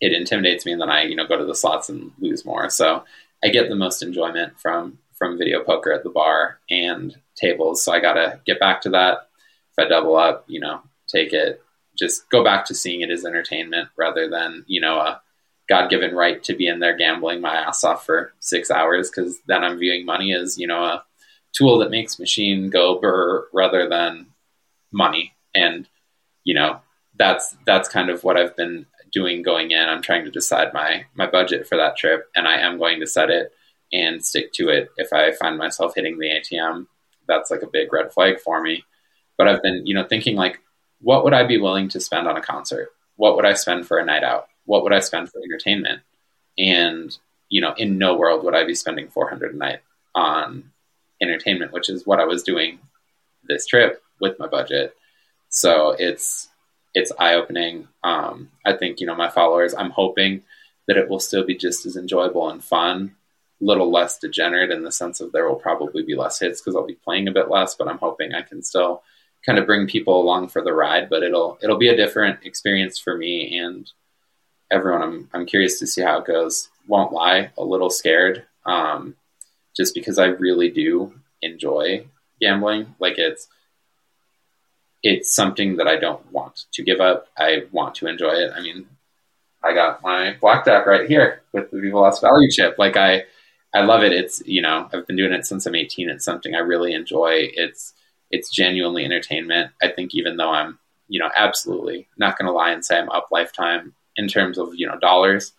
it intimidates me, and then I you know go to the slots and lose more. So I get the most enjoyment from from video poker at the bar and tables. So I gotta get back to that. If I double up, you know, take it. Just go back to seeing it as entertainment rather than you know a God given right to be in there gambling my ass off for six hours because then I'm viewing money as you know a tool that makes machine go burr rather than money and you know that's that's kind of what I've been doing going in. I'm trying to decide my my budget for that trip, and I am going to set it and stick to it. If I find myself hitting the ATM, that's like a big red flag for me. But I've been, you know, thinking like, what would I be willing to spend on a concert? What would I spend for a night out? What would I spend for entertainment? And you know, in no world would I be spending 400 a night on entertainment, which is what I was doing this trip with my budget. So it's it's eye opening. Um, I think you know my followers. I'm hoping that it will still be just as enjoyable and fun, a little less degenerate in the sense of there will probably be less hits because I'll be playing a bit less. But I'm hoping I can still kind of bring people along for the ride. But it'll it'll be a different experience for me and everyone. I'm I'm curious to see how it goes. Won't lie, a little scared, um, just because I really do enjoy gambling. Like it's it's something that I don't want to give up. I want to enjoy it. I mean, I got my blackjack right here with the Viva Las Value chip. Like I, I love it. It's you know I've been doing it since I'm 18. It's something I really enjoy. It's it's genuinely entertainment. I think even though I'm you know absolutely not going to lie and say I'm up lifetime in terms of you know dollars,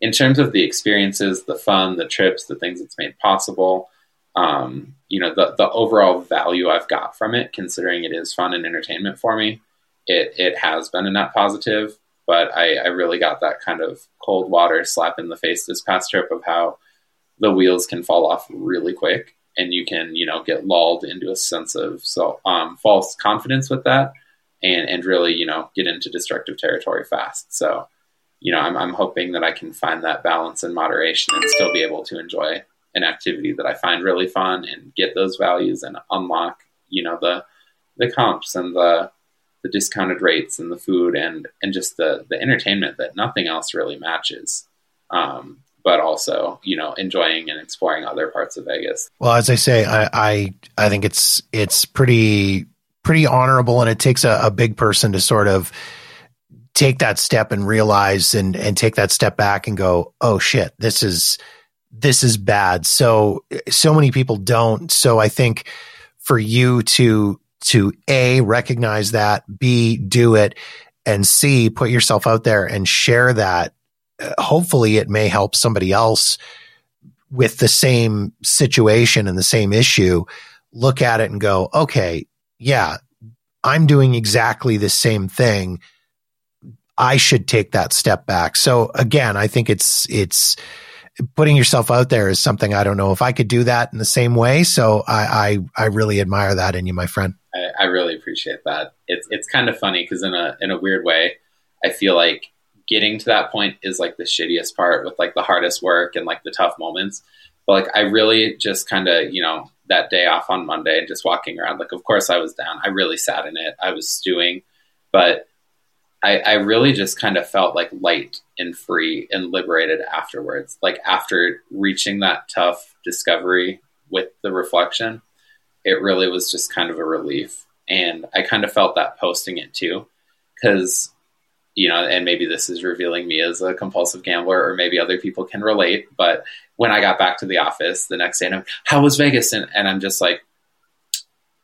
in terms of the experiences, the fun, the trips, the things it's made possible um, you know the the overall value I've got from it, considering it is fun and entertainment for me, it it has been a net positive. But I, I really got that kind of cold water slap in the face this past trip of how the wheels can fall off really quick, and you can you know get lulled into a sense of so um, false confidence with that, and and really you know get into destructive territory fast. So you know I'm I'm hoping that I can find that balance and moderation and still be able to enjoy an activity that I find really fun and get those values and unlock, you know, the the comps and the the discounted rates and the food and and just the the entertainment that nothing else really matches. Um, but also you know enjoying and exploring other parts of Vegas. Well, as I say, I I, I think it's it's pretty pretty honorable, and it takes a, a big person to sort of take that step and realize and and take that step back and go, oh shit, this is this is bad. So so many people don't. So I think for you to to a recognize that, b do it, and c put yourself out there and share that. Uh, hopefully, it may help somebody else with the same situation and the same issue. Look at it and go, okay, yeah, I'm doing exactly the same thing. I should take that step back. So again, I think it's it's putting yourself out there is something I don't know if I could do that in the same way. So I I, I really admire that in you, my friend. I, I really appreciate that. It's it's kind of funny because in a in a weird way, I feel like getting to that point is like the shittiest part with like the hardest work and like the tough moments. But like I really just kind of you know that day off on Monday and just walking around. Like of course I was down. I really sat in it. I was stewing, but I, I really just kind of felt like light and free and liberated afterwards. Like after reaching that tough discovery with the reflection, it really was just kind of a relief. And I kind of felt that posting it too, because, you know, and maybe this is revealing me as a compulsive gambler, or maybe other people can relate. But when I got back to the office the next day, and I'm, how was Vegas? And, and I'm just like,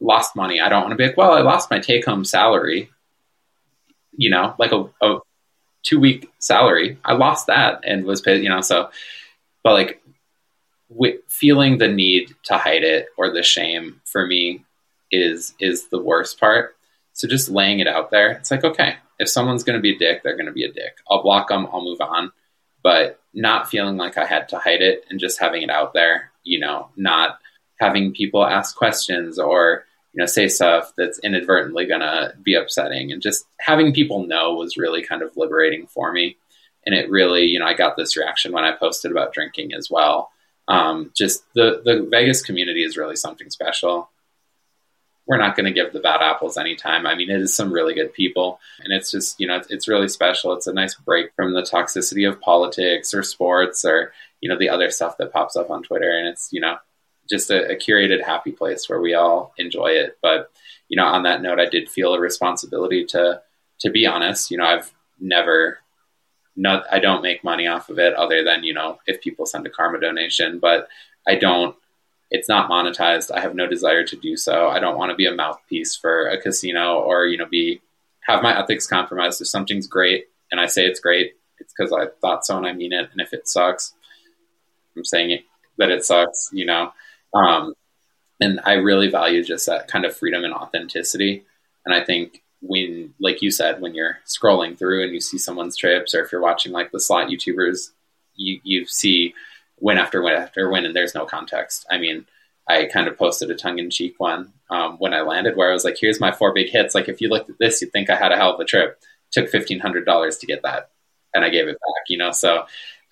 lost money. I don't want to be like, well, I lost my take home salary you know, like a, a two week salary. I lost that and was paid, you know, so, but like feeling the need to hide it or the shame for me is, is the worst part. So just laying it out there, it's like, okay, if someone's going to be a dick, they're going to be a dick. I'll block them, I'll move on, but not feeling like I had to hide it and just having it out there, you know, not having people ask questions or, you know, say stuff that's inadvertently going to be upsetting. And just having people know was really kind of liberating for me. And it really, you know, I got this reaction when I posted about drinking as well. Um, just the, the Vegas community is really something special. We're not going to give the bad apples any time. I mean, it is some really good people, and it's just you know it's, it's really special. It's a nice break from the toxicity of politics or sports or you know the other stuff that pops up on Twitter, and it's you know just a, a, curated happy place where we all enjoy it. But you know, on that note, I did feel a responsibility to to be honest. You know, I've never not I don't make money off of it other than you know if people send a karma donation, but I don't. It's not monetized. I have no desire to do so. I don't want to be a mouthpiece for a casino or you know be have my ethics compromised. If something's great and I say it's great, it's because I thought so and I mean it. And if it sucks, I'm saying it, that it sucks. You know, um, and I really value just that kind of freedom and authenticity. And I think when, like you said, when you're scrolling through and you see someone's trips, or if you're watching like the slot YouTubers, you you see win after win after win, and there's no context. I mean, I kind of posted a tongue in cheek one um, when I landed, where I was like, "Here's my four big hits. Like, if you looked at this, you'd think I had a hell of a trip. Took fifteen hundred dollars to get that, and I gave it back. You know, so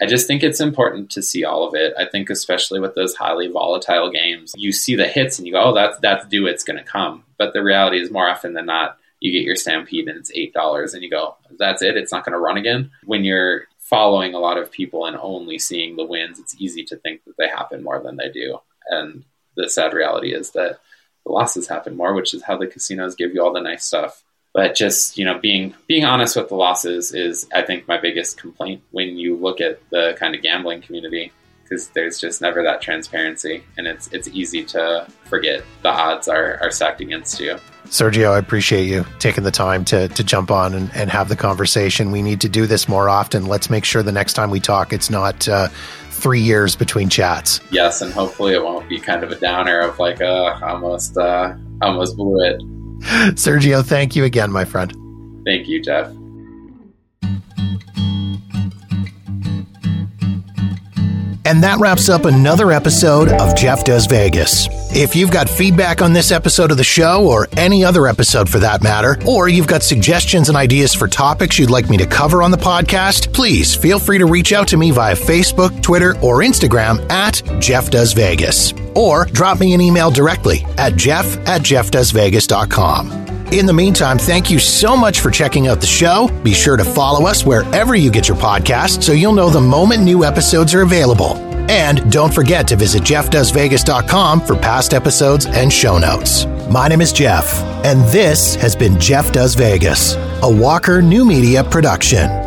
I just think it's important to see all of it. I think especially with those highly volatile games, you see the hits and you go, "Oh, that's that's due. It's going to come." But the reality is, more often than not, you get your stampede and it's eight dollars, and you go, "That's it. It's not going to run again." When you're following a lot of people and only seeing the wins, it's easy to think that they happen more than they do. And the sad reality is that the losses happen more, which is how the casinos give you all the nice stuff but just you know being being honest with the losses is i think my biggest complaint when you look at the kind of gambling community because there's just never that transparency and it's it's easy to forget the odds are are stacked against you Sergio, I appreciate you taking the time to to jump on and, and have the conversation. We need to do this more often. Let's make sure the next time we talk, it's not uh, three years between chats. Yes, and hopefully it won't be kind of a downer of like, uh, almost, uh, almost blew it. [LAUGHS] Sergio, thank you again, my friend. Thank you, Jeff. And that wraps up another episode of Jeff Does Vegas. If you've got feedback on this episode of the show, or any other episode for that matter, or you've got suggestions and ideas for topics you'd like me to cover on the podcast, please feel free to reach out to me via Facebook, Twitter, or Instagram at Jeff Does Vegas. Or drop me an email directly at jeff at jeffdoesvegas.com. In the meantime, thank you so much for checking out the show. Be sure to follow us wherever you get your podcasts so you'll know the moment new episodes are available. And don't forget to visit jeffdoesvegas.com for past episodes and show notes. My name is Jeff, and this has been Jeff Does Vegas, a Walker New Media production.